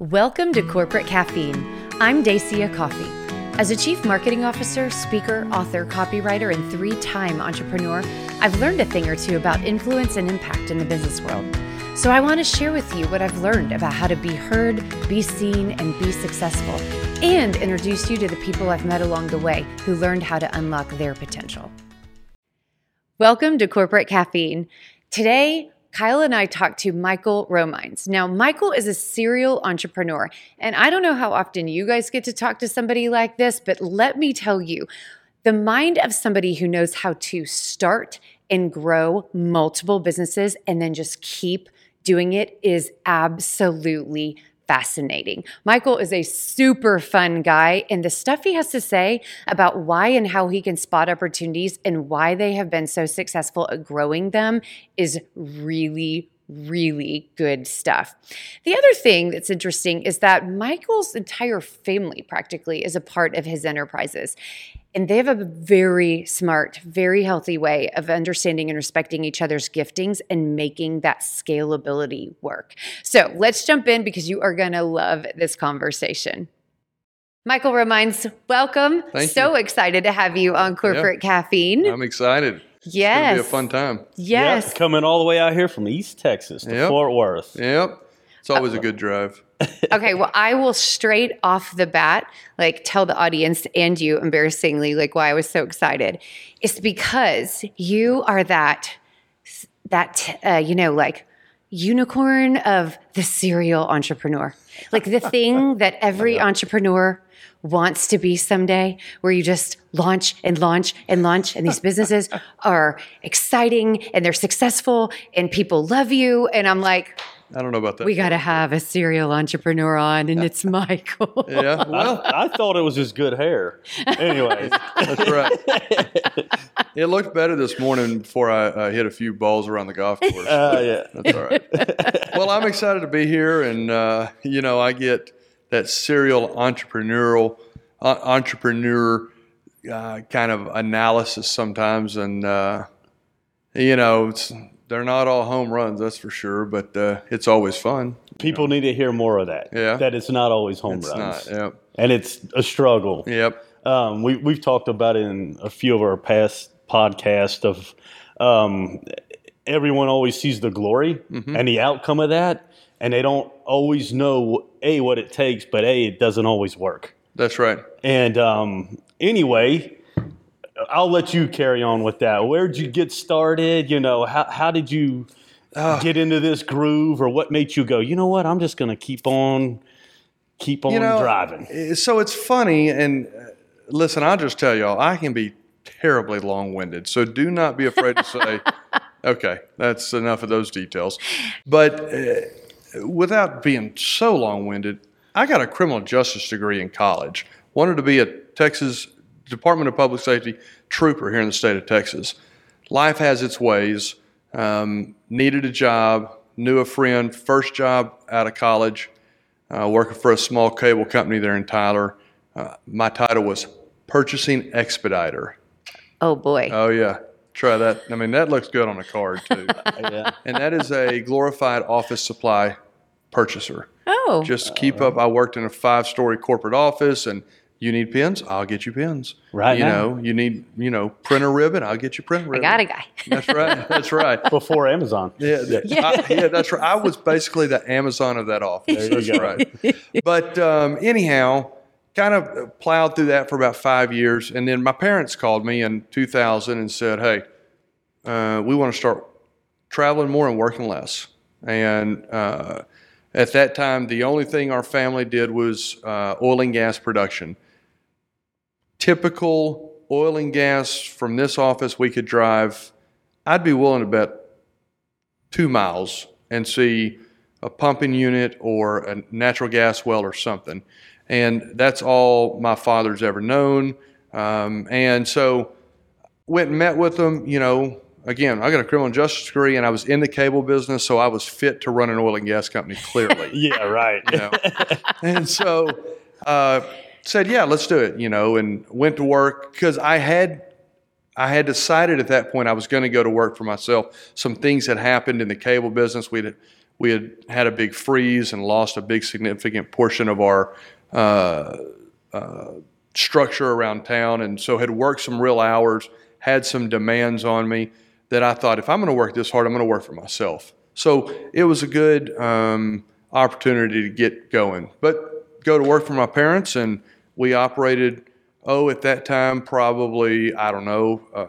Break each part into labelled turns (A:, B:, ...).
A: Welcome to Corporate Caffeine. I'm Dacia Coffey. As a chief marketing officer, speaker, author, copywriter, and three time entrepreneur, I've learned a thing or two about influence and impact in the business world. So I want to share with you what I've learned about how to be heard, be seen, and be successful, and introduce you to the people I've met along the way who learned how to unlock their potential. Welcome to Corporate Caffeine. Today, Kyle and I talked to Michael Romines. Now, Michael is a serial entrepreneur, and I don't know how often you guys get to talk to somebody like this, but let me tell you the mind of somebody who knows how to start and grow multiple businesses and then just keep doing it is absolutely fascinating. Michael is a super fun guy, and the stuff he has to say about why and how he can spot opportunities and why they have been so successful at growing them is really, really good stuff. The other thing that's interesting is that Michael's entire family practically is a part of his enterprises. And they have a very smart, very healthy way of understanding and respecting each other's giftings and making that scalability work. So let's jump in because you are going to love this conversation. Michael Romines, welcome.
B: Thank
A: so
B: you.
A: excited to have you on Corporate Caffeine.
B: I'm excited. It's
A: yes.
B: gonna be a fun time.
A: Yes.
C: Yep, coming all the way out here from East Texas to
B: Yep.
C: Fort Worth.
B: Yep. It's always a good drive.
A: Okay, well, I will straight off the bat, like tell the audience and you embarrassingly, like why I was so excited. It's because you are that, that, uh, you know, like unicorn of the serial entrepreneur. Like the thing that every entrepreneur wants to be someday, where you just launch and launch and launch, and these businesses are exciting and they're successful and people love you. And I'm like,
B: I don't know about that.
A: we got to have a serial entrepreneur on, and it's Michael.
B: yeah. Well,
C: I, I thought it was just good hair. Anyways,
B: that's right. it looked better this morning before I uh, hit a few balls around the golf course.
C: uh, yeah.
B: That's all right. well, I'm excited to be here, and uh, you know, I get that serial entrepreneurial uh, entrepreneur uh, kind of analysis sometimes, and uh, you know, it's, they're not all home runs, that's for sure, but uh, it's always fun.
C: People need to hear more of that.
B: Yeah.
C: That it's not always home
B: It's
C: runs.
B: not. Yep.
C: And it's a struggle.
B: Yep.
C: Um, we, we've talked about it in a few of our past podcasts of um, everyone always sees the glory
B: Mm-hmm.
C: and the outcome of that, and they don't always know, A, what it takes, but A, it doesn't always work.
B: That's right.
C: And um, anyway, I'll let you carry on with that. Where'd you get started? You know, how, how did you
B: Ah.
C: get into this groove, or what made you go? You know what? I'm just going to keep on, keep on
B: you know,
C: driving.
B: So it's funny, and uh, listen, I'll just tell y'all, I can be terribly long-winded. So do not be afraid to say, "Okay, that's enough of those details." But uh, without being so long-winded, I got a criminal justice degree in college. Wanted to be a Texas Department of Public Safety trooper here in the state of Texas. Life has its ways. Um, needed a job. Knew a friend. First job out of college uh, working for a small cable company there in Tyler. Uh, my title was purchasing expediter.
A: Oh boy.
B: Oh yeah, try that. I mean, that looks good on a card too.
C: Yeah.
B: and that is a glorified office supply purchaser.
A: oh.
B: Just keep up. I worked in a five-story corporate office, and you need pens, I'll get you pens.
C: Right
B: You
C: now.
B: know, you need you know printer ribbon, I'll get you printer
A: I
B: ribbon.
A: got a guy.
B: That's right. That's right.
C: Before Amazon.
B: Yeah, th- I- yeah, that's right. I was basically the Amazon of that office.
C: There you
B: That's
C: go.
B: right. But um, anyhow, kind of plowed through that for about five years, and then my parents called me in 2000 and said, "Hey, uh, we want to start traveling more and working less." And uh, at that time, the only thing our family did was uh, oil and gas production. Typical oil and gas from this office, we could drive. I'd be willing to bet two miles and see a pumping unit or a natural gas well or something. And that's all my father's ever known. Um, and so went and met with them. You know, again, I got a criminal justice degree and I was in the cable business, so I was fit to run an oil and gas company clearly.
C: Yeah, right.
B: you know. and so uh, said, yeah, let's do it, you know, and went to work because I had I had decided at that point I was going to go to work for myself. Some things had happened in the cable business. We'd we had had a big freeze and lost a big significant portion of our uh, uh, structure around town, and so had worked some real hours, had some demands on me that I thought if I'm going to work this hard, I'm going to work for myself. So it was a good um, opportunity to get going, but go to work for my parents, and we operated. Oh, at that time, probably I don't know, uh,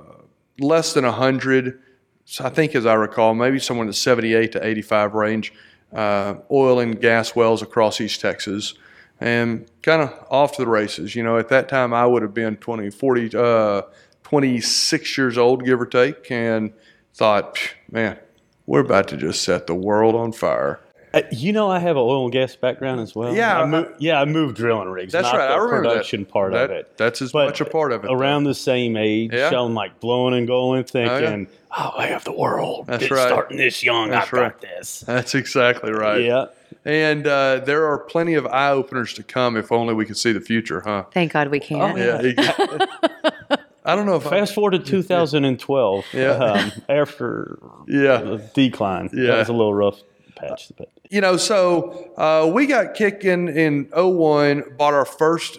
B: less than a hundred. So I think, as I recall, maybe somewhere in the 78 to 85 range, uh, oil and gas wells across East Texas and kind of off to the races. You know, at that time I would have been 20, 40, uh, 26 years old, give or take, and thought, man, we're about to just set the world on fire.
C: Uh, you know, I have an oil and gas background as well.
B: Yeah,
C: I moved, yeah, I moved drilling rigs.
B: That's
C: not
B: right.
C: The
B: I remember
C: production
B: that.
C: part
B: that,
C: of it.
B: That's as
C: But
B: much a part of it.
C: Around the same age,
B: Yeah.
C: so I'm like blowing and going, thinking, "Oh, I have the world.
B: That's
C: It's
B: right.
C: Starting this young,
B: That's
C: I've
B: right.
C: got this."
B: That's exactly right.
C: Yeah.
B: And uh, there are plenty of eye openers to come if only we could see the future, huh?
A: Thank God we can't.
B: Yeah. I don't know if I,
C: Fast forward to 2012.
B: Yeah.
C: Um, after
B: yeah.
C: the decline.
B: Yeah.
C: That was a little rough patch. But
B: you know, so uh, we got kicking in 01, bought our first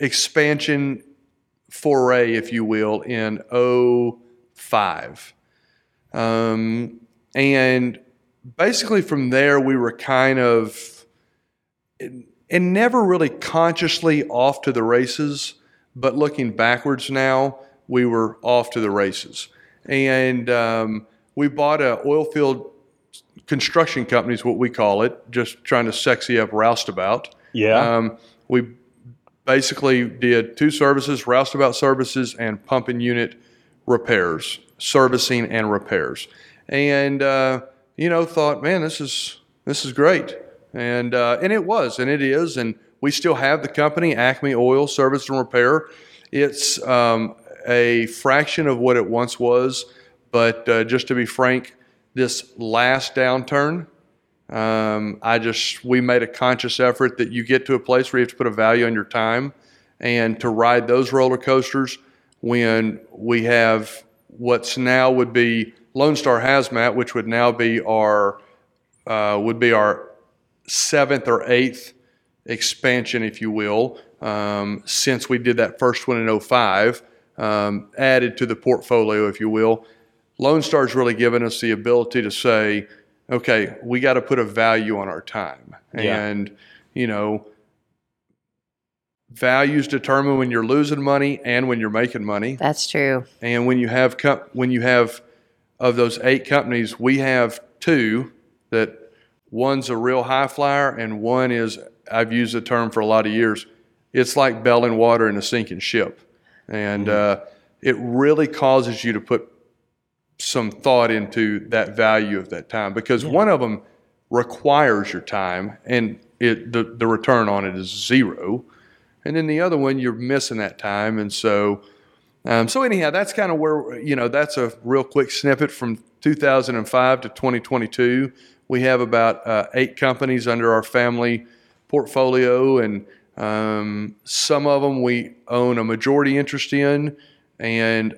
B: expansion foray, if you will, in 05. Um, and basically from there, we were kind of, and never really consciously off to the races, but looking backwards now, we were off to the races. And um, we bought a oil field construction company is what we call it, just trying to sexy up roustabout.
C: yeah.
B: Um, we basically did two services, roustabout services and pumping unit repairs, servicing and repairs. And, uh, you know, thought, man, this is, this is great. And, uh, and it was, and it is. And we still have the company, Acme Oil Service and Repair. It's um, a fraction of what it once was. But uh, just to be frank, this last downturn, um, I just we made a conscious effort that you get to a place where you have to put a value on your time, and to ride those roller coasters when we have what's now would be Lone Star Hazmat, which would now be our uh, would be our seventh or eighth expansion, if you will, um, since we did that first one in 05, um, added to the portfolio, if you will. Lone Star's really given us the ability to say, okay, we got to put a value on our time.
C: Yeah.
B: And, you know, values determine when you're losing money and when you're making money.
A: That's true.
B: And when you have com- when you have of those eight companies, we have two that one's a real high flyer and one is I've used the term for a lot of years. It's like belling water in a sinking ship, and uh, it really causes you to put some thought into that value of that time because one of them requires your time and it the, the return on it is zero. And then the other one you're missing that time and so um, so anyhow that's kind of where you know that's a real quick snippet from 2005 to 2022 we have about uh, eight companies under our family portfolio and um, some of them we own a majority interest in and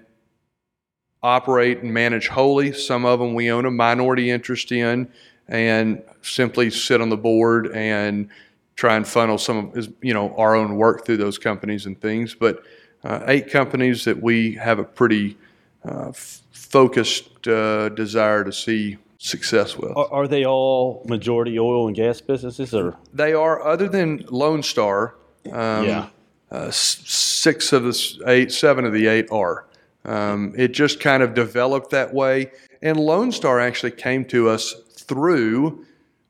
B: operate and manage wholly. Some of them we own a minority interest in and simply sit on the board and try and funnel some of you know our own work through those companies and things. But uh, eight companies that we have a pretty uh, f- focused uh, desire to see success with.
C: are, are they all majority oil and gas businesses, or
B: They are, other than Lone Star, um,
C: Yeah.
B: uh, six of the eight, seven of the eight are. Um, it just kind of developed that way. And Lone Star actually came to us through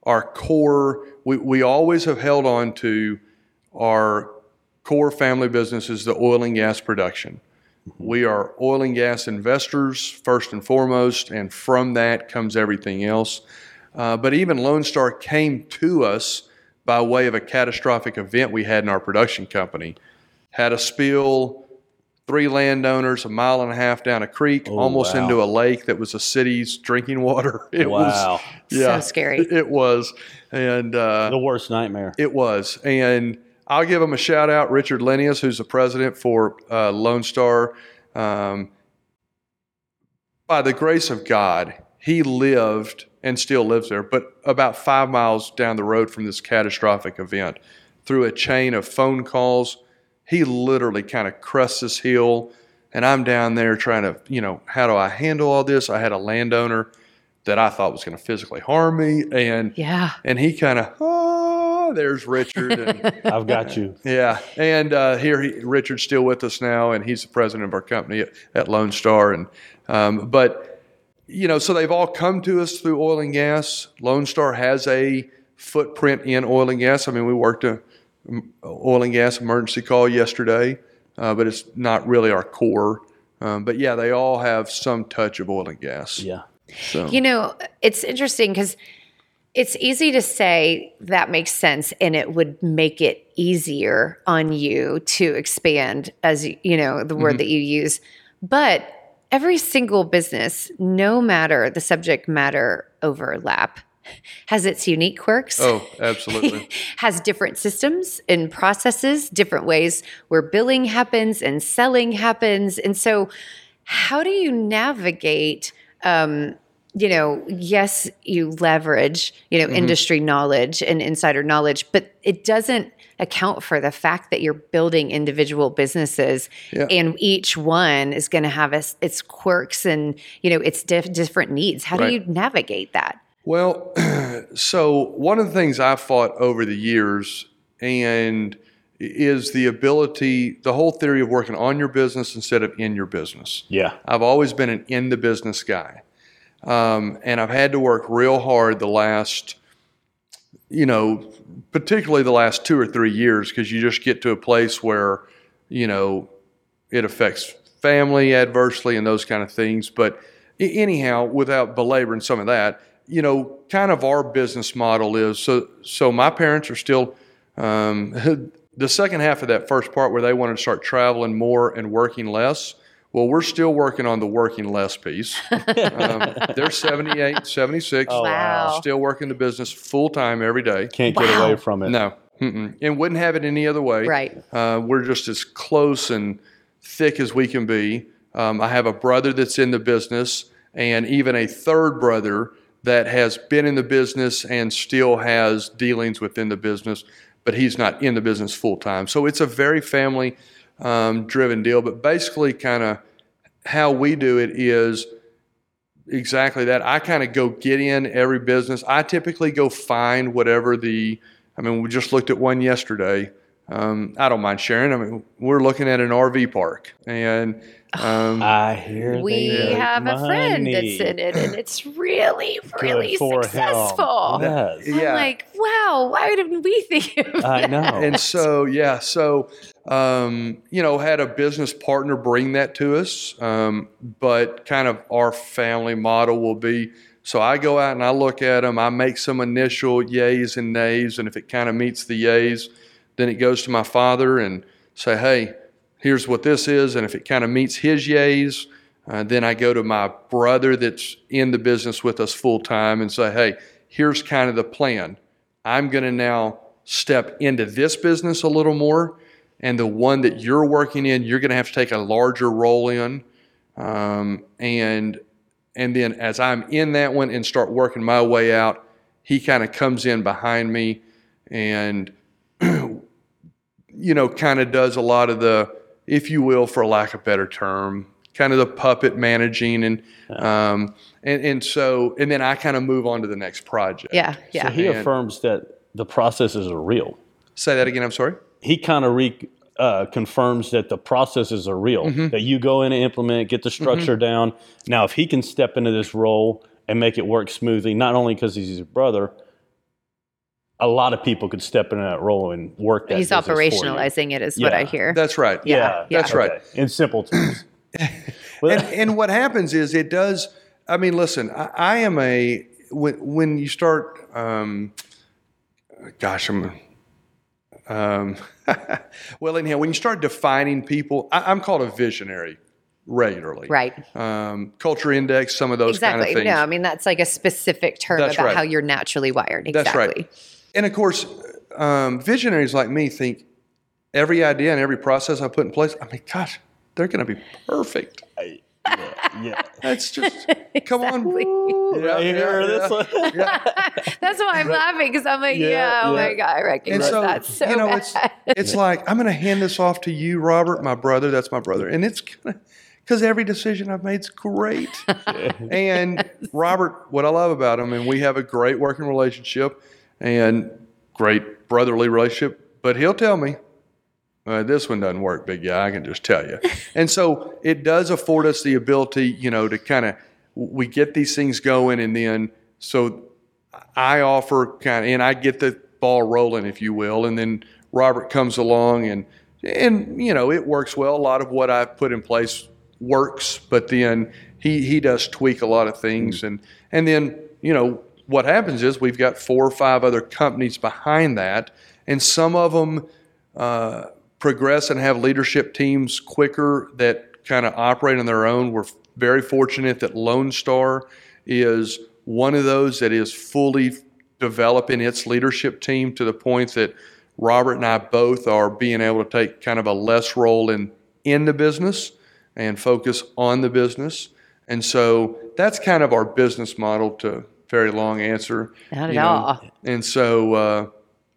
B: our core. We, we always have held on to our core family business is the oil and gas production. We are oil and gas investors first and foremost, and from that comes everything else. Uh, but even Lone Star came to us by way of a catastrophic event we had in our production company. Had a spill, three landowners a mile and a half down a creek,
C: Oh,
B: almost
C: wow.
B: into a lake that was the city's drinking water. It
C: wow,
B: was yeah,
A: So scary.
B: It was, and uh,
C: the worst nightmare?
B: it was. And I'll give him a shout out, Richard Linnaeus, who's the president for uh, Lone Star. Um, by the grace of God, he lived and still lives there, but about five miles down the road from this catastrophic event, through a chain of phone calls, he literally kind of crests this hill. And I'm down there trying to, you know, how do I handle all this? I had a landowner that I thought was going to physically harm me, and
A: Yeah.
B: and he kind of, oh, there's Richard, and
C: I've got you.
B: yeah, and uh, here he, Richard's still with us now, and he's the president of our company at, at Lone Star. And um, but you know, so they've all come to us through oil and gas. Lone Star has a footprint in oil and gas. I mean, we worked a oil and gas emergency call yesterday, uh, but it's not really our core. Um, but yeah, they all have some touch of oil and gas.
C: Yeah.
B: So
A: You know, it's interesting because it's easy to say that makes sense and it would make it easier on you to expand as you know the
B: Mm-hmm.
A: word that you use but every single business no matter the subject matter overlap has its unique quirks
B: oh, absolutely.
A: has different systems and processes, different ways where billing happens and selling happens. And so, how do you navigate? Um, you know, yes, you leverage, you know, industry knowledge and insider knowledge, but it doesn't account for the fact that you're building individual businesses
B: Yeah.
A: and each one is going to have its, its quirks and, you know, its diff- different needs. How
B: Right.
A: do you navigate that?
B: Well, so one of the things I've fought over the years and is the ability, the whole theory of working on your business instead of in your business.
C: Yeah.
B: I've always been an in the business guy. Um, and I've had to work real hard the last, you know, particularly the last two or three years because you just get to a place where, you know, it affects family adversely and those kind of things. But anyhow, without belaboring some of that, you know, kind of our business model is so. So my parents are still um, the second half of that first part where they wanted to start traveling more and working less. Well, we're still working on the working less piece. um, they're 78, 76,
C: Oh,
A: Wow.
B: still working the business full time every day.
C: Can't get
A: Wow.
C: away from it.
B: No, mm-mm. and wouldn't have it any other way.
A: Right.
B: Uh, we're just as close and thick as we can be. Um, I have a brother that's in the business, and even a third brother that has been in the business and still has dealings within the business, but he's not in the business full time. So it's a very family um, driven deal. But basically, kind of how we do it is exactly that. I kind of go get in every business. I typically go find whatever the, I mean, we just looked at one yesterday. Um, I don't mind sharing. I mean, we're looking at an RV park, and um,
C: I hear
A: we
C: they make
A: have a friend that's in it and it's really really
C: for
A: successful
C: Him. Yes.
A: i'm
B: Yeah.
A: like wow why didn't we think of it?
C: I
A: that?
C: know.
B: and so yeah, so um, you know, had a business partner bring that to us, um, but kind of our family model will be. So I go out and I look at them. I make some initial yays and nays, and if it kind of meets the yays, then it goes to my father and say, "Hey, here's what this is," and if it kind of meets his yays, uh, then I go to my brother that's in the business with us full time and say, "Hey, here's kind of the plan. I'm going to now step into this business a little more, and the one that you're working in, you're going to have to take a larger role in, um, and and then as I'm in that one and start working my way out, he kind of comes in behind me, and you know, kind of does a lot of the, if you will, for lack of better term, kind of the puppet managing and. Um, and, and so, and then I kind of move on to the next project.
A: yeah yeah
C: So he
B: And-
C: affirms that the processes are real.
B: Say that again. I'm sorry.
C: He kind of re, uh, confirms that the processes are real.
B: Mm-hmm.
C: That you go in and implement, get the structure down. Now, if he can step into this role and make it work smoothly, not only because he's his brother, a lot of people could step into that role and work that.
A: he's
C: business for you.
A: operationalizing it is what i hear
B: That's right.
A: Yeah, yeah.
B: That's right.
C: In simple terms. Well,
B: And, and what happens is it does. I mean, listen, I, I am a when when you start. Um, gosh, I'm. Um, well, anyhow, when you start defining people, I, I'm called a visionary regularly.
A: right
B: Um, culture index, some of those
A: exactly
B: kind of things.
A: no i mean that's like a specific term
B: That's
A: about
B: right.
A: how you're naturally wired
B: That's
A: exactly
B: right. And of course, um, visionaries like me think every idea and every process I put in place. I mean, gosh, they're going to be perfect.
C: Yeah.
B: That's just come on.
A: Exactly.
B: Woo.
C: Yeah, you hear this one?
A: That's why I'm laughing because I'm like, yeah,
C: Yeah,
A: oh
C: yeah.
A: my god, I recognize
B: And so,
A: that so
B: you know,
A: bad.
B: it's it's like I'm going to hand this off to you, Robert, my brother. That's my brother, and it's because every decision I've made is great. and Robert, what I love about him, and we have a great working relationship and great brotherly relationship. But he'll tell me. Uh, this one doesn't work, big guy. I can just tell you. and so it does afford us the ability, you know, to kind of we get these things going, and then so I offer kind of, and I get the ball rolling, if you will, and then Robert comes along and and you know it works well. A lot of what I've put in place works, but then he he does tweak a lot of things, and and then you know what happens is we've got four or five other companies behind that, and some of them uh, progress and have leadership teams quicker that kind of operate on their own. We're very fortunate that Lone Star is one of those that is fully developing its leadership team to the point that Robert and I both are being able to take kind of a less role in in the business and focus on the business. And so that's kind of our business model to very long answer.
A: Not at
B: know.
A: all.
B: And so, uh,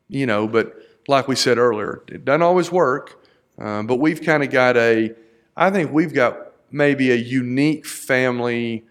B: you know, but like we said earlier, it doesn't always work. Uh, but we've kind of got a, I think we've got maybe a unique family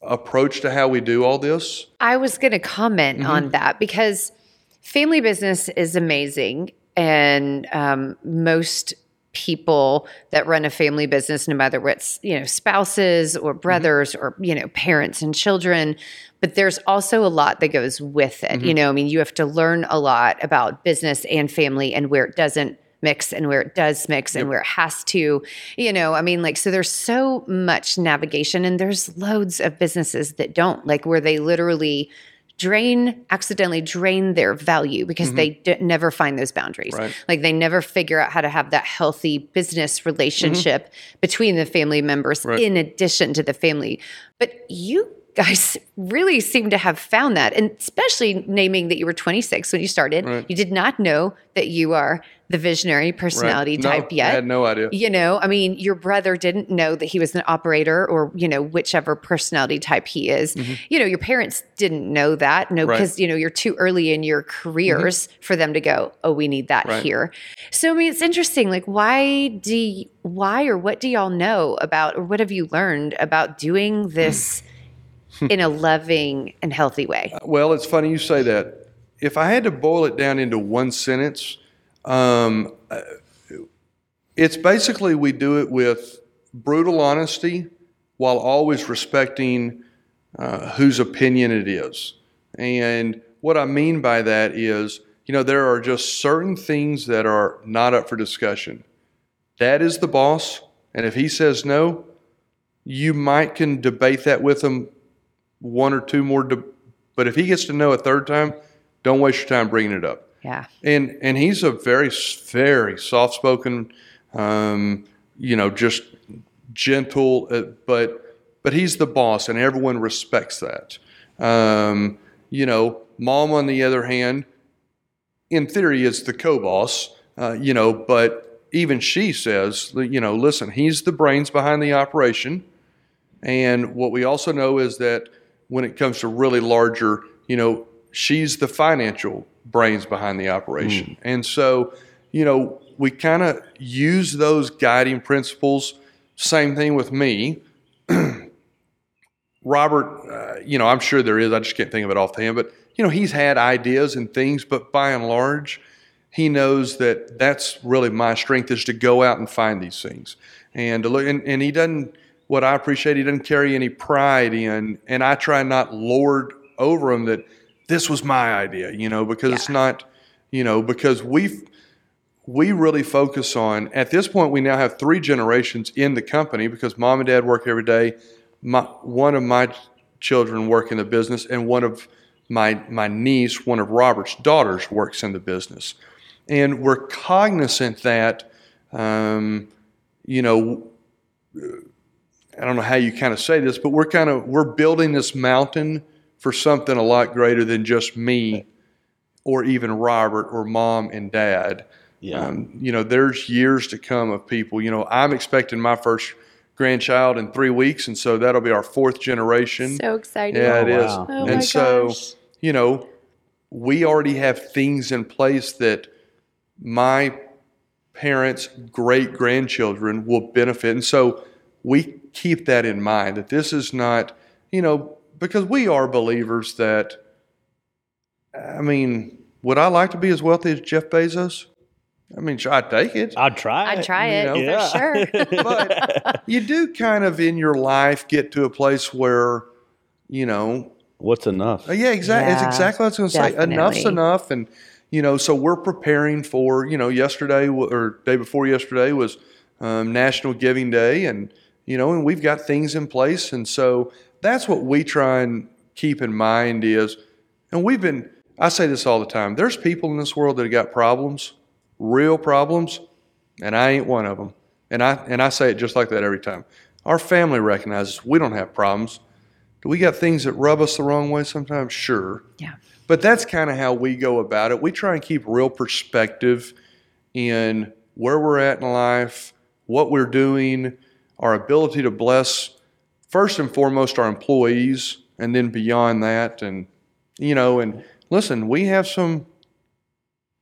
B: approach to how we do all this.
A: I was going to comment
B: Mm-hmm.
A: on that because family business is amazing. And um, most people that run a family business, no matter what's, you know, spouses or mm-hmm. brothers or, you know, parents and children, but there's also a lot that goes with it. You mm-hmm. know, I mean, you have to learn a lot about business and family and where it doesn't mix and where it does mix and where it has to, you know, I mean, like, so there's so much navigation and there's loads of businesses that don't, like, where they literally drain, accidentally drain their value because mm-hmm. they d- never find those boundaries.
B: Right.
A: Like, they never figure out how to have that healthy business mm-hmm. relationship between the family members
B: Right.
A: in addition to the family. But you guys really seem to have found that and especially naming that you were 26 when you started
B: Right.
A: you did not know that you are the visionary personality
B: No,
A: type yet
B: I had no idea.
A: you know i mean your brother didn't know that he was an operator or you know whichever personality type he is you know your parents didn't know that no
B: Mm-hmm. Right. Mm-hmm.
A: because you know you're too early in your careers for them to go oh we need that
B: Right.
A: here so i mean it's interesting like why do y- why or what do y'all know about or what have you learned about doing this in a loving and healthy way
B: Well, it's funny you say that. If I had to boil it down into one sentence, um, uh, it's basically we do it with brutal honesty while always respecting uh, whose opinion it is. And what I mean by that is, you know, there are just certain things that are not up for discussion. Dad is the boss, and if he says no, you might can debate that with him one or two more. De- but if he gets to know a third time, don't waste your time bringing it up.
A: yeah
B: And and he's a very very soft spoken, um, you know, just gentle, uh, but but he's the boss, and everyone respects that. Um, you know, mom on the other hand, in theory, is the co-boss. Uh, you know, but even she says, you know, listen, he's the brains behind the operation. And what we also know is that when it comes to really larger, you know, she's the financial brains behind the operation. And so, you know, we kind of use those guiding principles. Same thing with me. Robert, uh, you know, I'm sure there is. I just can't think of it offhand. But you know, he's had ideas and things, but by and large, he knows that that's really my strength is to go out and find these things and to look. And, and he doesn't. What I appreciate, he doesn't carry any pride in, and I try not lord over him that this was my idea, you know, because it's not, you know, because we've we really focus on at this point we now have three generations in the company because mom and dad work every day. My, one of my children work in the business and one of my my niece one of robert's daughters works in the business. And we're cognizant that um, you know i don't know how you kind of say this but we're kind of we're building this mountain for something a lot greater than just me or even robert or mom and dad
C: Yeah.
B: um, you know, there's years to come of people. You know, I'm expecting my first grandchild in three weeks, and so that'll be our fourth generation.
A: So exciting.
B: yeah, it is.
C: wow.
A: Oh
B: and
A: my
B: so,
A: gosh.
B: you know, we already have things in place that my parents' great grandchildren will benefit. And so we keep that in mind that this is not, you know, because we are believers that, I mean, would I like to be as wealthy as Jeff Bezos? I mean, sure, I'd take it.
C: I'd try.
A: I'd
C: it.
A: try
B: you
A: it
B: know?
C: Yeah.
A: for sure.
B: But you do kind of in your life get to a place where, you know,
C: What's enough?
B: Uh, Yeah, exactly. It's exactly what I was going to say. Enough's enough, and you know, so we're preparing for you know, yesterday or day before yesterday was um, National Giving Day, and you know, and we've got things in place, and so that's what we try and keep in mind is, and we've been. I say this all the time. There's people in this world that have got problems, real problems, and I ain't one of them. And I and I say it just like that every time. Our family recognizes we don't have problems. Do we got things that rub us the wrong way sometimes? Sure.
A: Yeah.
B: But that's kind of how we go about it. We try and keep real perspective in where we're at in life, what we're doing, our ability to bless first and foremost our employees, and then beyond that. And, you know, and listen, we have some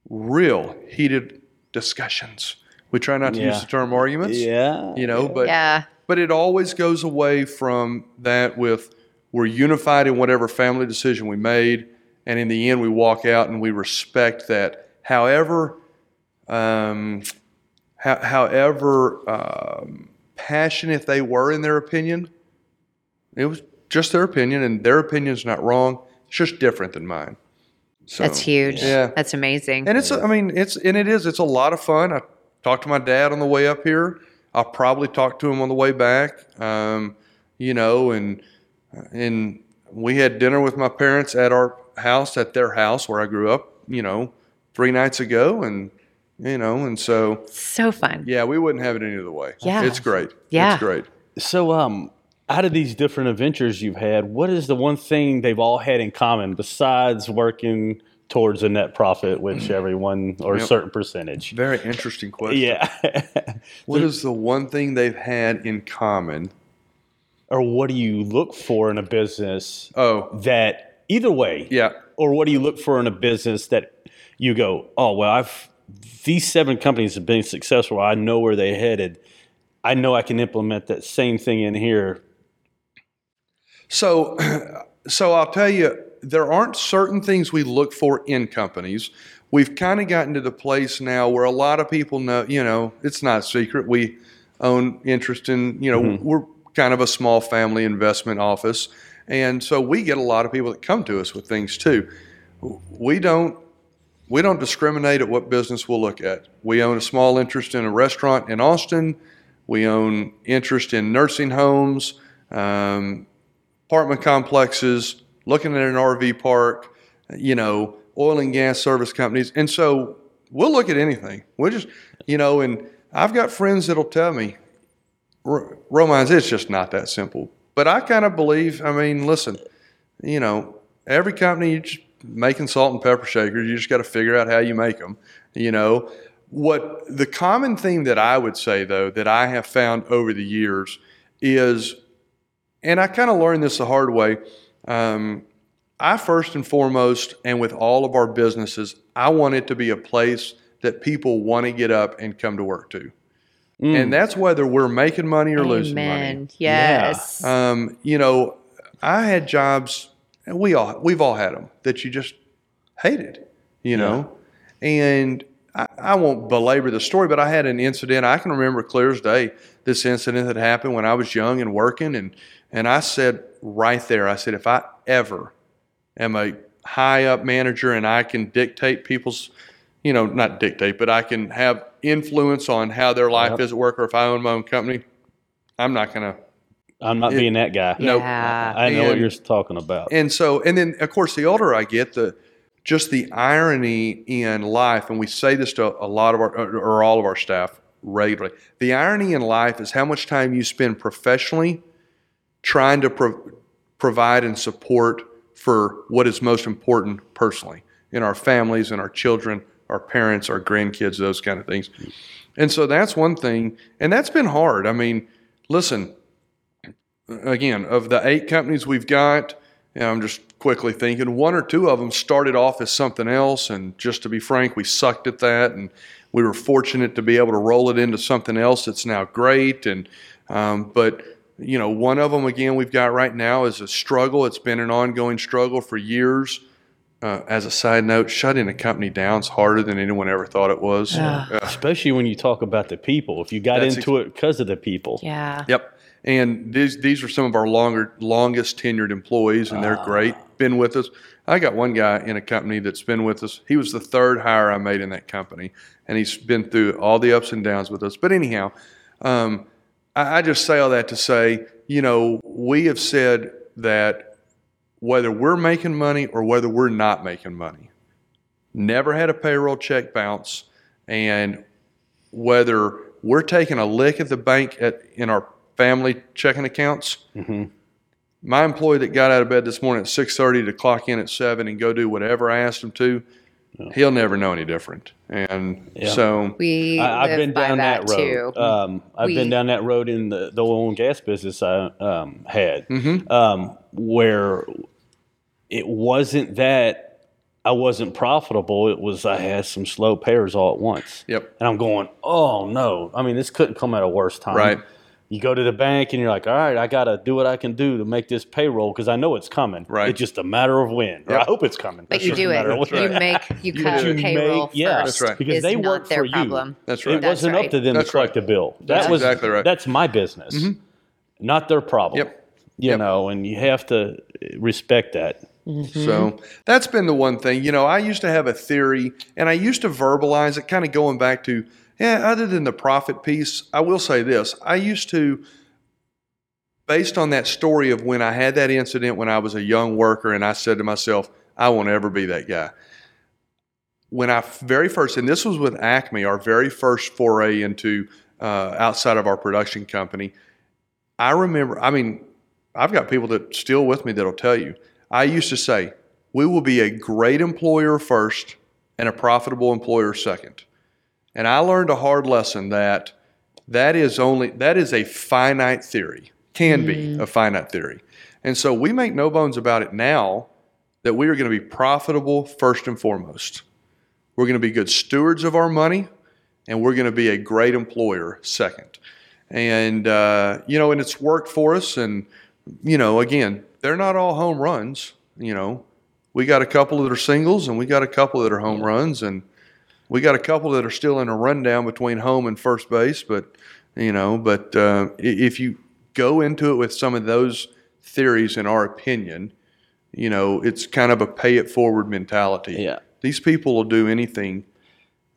B: real heated discussions. We try not to
C: Yeah.
B: use the term arguments,
C: yeah.
B: you know, but
A: yeah.
B: but it always goes away from that with we're unified in whatever family decision we made, and in the end we walk out and we respect that. However, um, ho- however um, passionate they were in their opinion, it was just their opinion, and their opinion's not wrong. It's just different than mine. So,
A: That's huge.
B: Yeah.
A: That's amazing.
B: and it's, I mean, it's, and it is, it's a lot of fun. I talked to my dad on the way up here. I'll probably talk to him on the way back. Um, you know, and, and we had dinner with my parents at our house, at their house where I grew up, you know, three nights ago. And, you know, and so,
A: so fun.
B: yeah, we wouldn't have it any other way.
A: Yeah.
B: It's great.
A: Yeah.
B: It's great.
C: So, um, out of these different adventures you've had, what is the one thing they've all had in common besides working towards a net profit, which everyone or a certain percentage?
B: Very interesting question.
C: Yeah.
B: What is the one thing they've had in common?
C: or what do you look for in a business
B: Oh,
C: that either way?
B: yeah.
C: Or what do you look for in a business that you go, oh well, I've these seven companies have been successful. I know where they headed. I know I can implement that same thing in here.
B: So, so I'll tell you, there aren't certain things we look for in companies. We've kind of gotten to the place now where a lot of people know, you know, it's not a secret. We own interest in, you know, mm-hmm. we're kind of a small family investment office. And so we get a lot of people that come to us with things too. We don't we don't discriminate at what business we'll look at. We own a small interest in a restaurant in Austin. We own interest in nursing homes, um, apartment complexes, looking at an RV park, you know, oil and gas service companies. And so we'll look at anything. We'll just, you know, and I've got friends that'll tell me, "R- Romines, it's just not that simple. But I kind of believe, I mean, listen, you know, every company, you just making salt and pepper shakers, you just got to figure out how you make them, you know. What the common theme that I would say, though, that I have found over the years is and I kind of learned this the hard way. Um, I first and foremost, and with all of our businesses, I want it to be a place that people want to get up and come to work to. And that's whether we're making money or losing money.
A: Amen. Yes.
B: Um, you know, I had jobs, and we all we've all had them that you just hated, you know, and I, I won't belabor the story, but I had an incident I can remember clear as day. This incident that happened when I was young and working, and and I said right there, I said if I ever am a high up manager and I can dictate people's, you know, not dictate, but I can have influence on how their life
C: Yep.
B: is at work, or if I own my own company, I'm not gonna
C: I'm not being that guy.
B: no.
A: yeah.
C: I know what you're talking about.
B: And so, and then of course, the older I get, the just the irony in life, and we say this to a lot of our or all of our staff regularly. The irony in life is how much time you spend professionally trying to pro- provide and support for what is most important personally in our families and our children, our parents, our grandkids, those kind of things. And so that's one thing, and that's been hard. I mean, listen, again, of the eight companies we've got, and I'm just quickly thinking, one or two of them started off as something else. And just to be frank, we sucked at that. And we were fortunate to be able to roll it into something else that's now great. And, um, but, you know, one of them, again, we've got right now is a struggle. It's been an ongoing struggle for years. Uh, as a side note, shutting a company down is harder than anyone ever thought it was. Uh,
C: Especially when you talk about the people. If you got
B: That's
C: into it because of the people.
A: Yeah.
B: Yep. And these these are some of our longer longest tenured employees, and they're great. Been with us. I got one guy in a company that's been with us. He was the third hire I made in that company, and he's been through all the ups and downs with us. But anyhow, um, I, I just say all that to say, you know, we have said that whether we're making money or whether we're not making money, never had a payroll check bounce, and whether we're taking a lick at the bank at, in our family checking accounts. My employee that got out of bed this morning at six thirty to clock in at seven and go do whatever I asked him to, he'll never know any different. And so,
A: We
C: I, I've been down that,
A: too.
C: road. Um, I've
A: We-
C: been down that road in the, the oil and gas business I um, had,
B: Mm-hmm.
C: um, where it wasn't that I wasn't profitable. It was I had some slow payers all at once.
B: Yep.
C: And I'm going, oh no! I mean, this couldn't come at a worse time.
B: Right.
C: You go to the bank and you're like, all right, I got to do what I can do to make this payroll because I know it's coming.
B: Right.
C: It's just a matter of when. Or I hope it's coming.
A: But
C: It's
A: you do it.
C: matter of.
A: You make you
C: You-
A: cut
C: you
A: payroll
C: make- yeah.
A: first.
B: That's right.
C: Because they work
A: their
C: for you.
A: problem.
B: That's right.
C: It
A: That's
C: wasn't
A: right.
C: up to them
B: That's
C: to collect
B: right.
C: the bill.
B: That's
C: was
B: exactly right.
C: That's my business, mm-hmm. not their problem.
B: Yep.
C: You
B: Yep.
C: know, and you have to respect that. Mm-hmm.
B: So that's been the one thing. You know, I used to have a theory and I used to verbalize it, kind of going back to, yeah, other than the profit piece, I will say this. I used to, based on that story of when I had that incident when I was a young worker, and I said to myself, I won't ever be that guy. When I very first, and this was with Acme, our very first foray into uh, outside of our production company, I remember, I mean, I've got people that still with me that'll tell you. I used to say, we will be a great employer first and a profitable employer second. And I learned a hard lesson that that is only that is a finite theory. Can be a finite theory. And so we make no bones about it now that we are going to be profitable first and foremost. We're going to be good stewards of our money and we're going to be a great employer second. And uh, you know, and it's worked for us and you know, again, they're not all home runs. You know, we got a couple that are singles, and we got a couple that are home runs, and we got a couple that are still in a rundown between home and first base. But you know, but uh, if you go into it with some of those theories, in our opinion, you know, it's kind of a pay it forward mentality.
C: Yeah.
B: These people will do anything,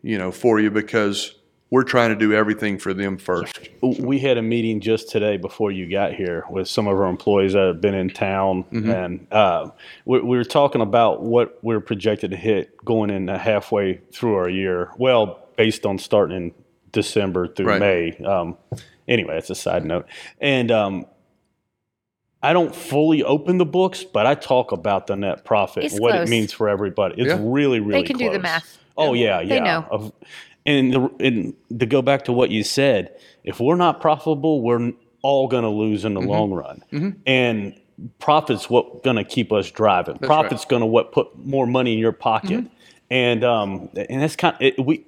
B: you know, for you because we're trying to do everything for them first.
C: We had a meeting just today before you got here with some of our employees that have been in town,
B: Mm-hmm.
C: and uh, we, we were talking about what we're projected to hit going in halfway through our year. Well, based on starting in December through
B: Right.
C: May. Um, anyway, that's a side note, and um, I don't fully open the books, but I talk about the net profit,
A: It's
C: and what
A: close.
C: it means for everybody. It's
B: Yeah.
C: really, really.
A: They can do the math.
C: Oh yeah, yeah.
A: They know.
C: Of- and, the, and to go back to what you said, if we're not profitable, we're all going to lose in the
B: Mm-hmm.
C: long run. And profits what going to keep us driving.
B: right. Mm-hmm.
C: profits going to what put more money in your pocket. And um and that's kind it, we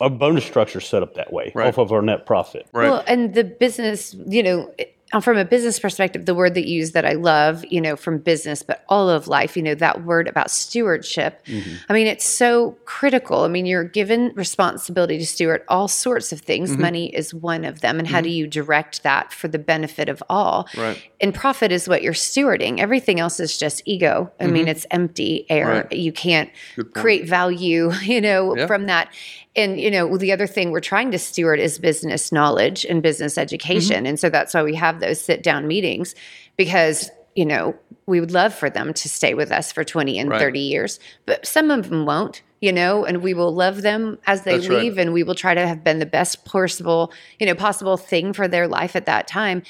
C: our bonus structure set up that way
B: Right.
C: off of our net profit.
B: Right.
A: Well, and the business, you know, it- Uh, from a business perspective, the word that you use that I love, you know, from business, but all of life, you know, that word about stewardship. Mm-hmm. I mean, it's so critical. I mean, you're given responsibility to steward all sorts of things. Mm-hmm. Money is one of them. And how do mm-hmm. you direct that for the benefit of all?
B: Right.
A: And profit is what you're stewarding. Everything else is just ego. I mean, it's empty air.
B: Right.
A: You can't create value, you know,
B: Yeah.
A: from that. And, you know, the other thing we're trying to steward is business knowledge and business mm-hmm. education. And so that's why we have those sit down meetings because, you know, we would love for them to stay with us for 20 and
B: Right.
A: 30 years, but some of them won't. You know, and we will love them as they
B: That's right.
A: leave, and we will try to have been the best possible, you know, possible thing for their life at that time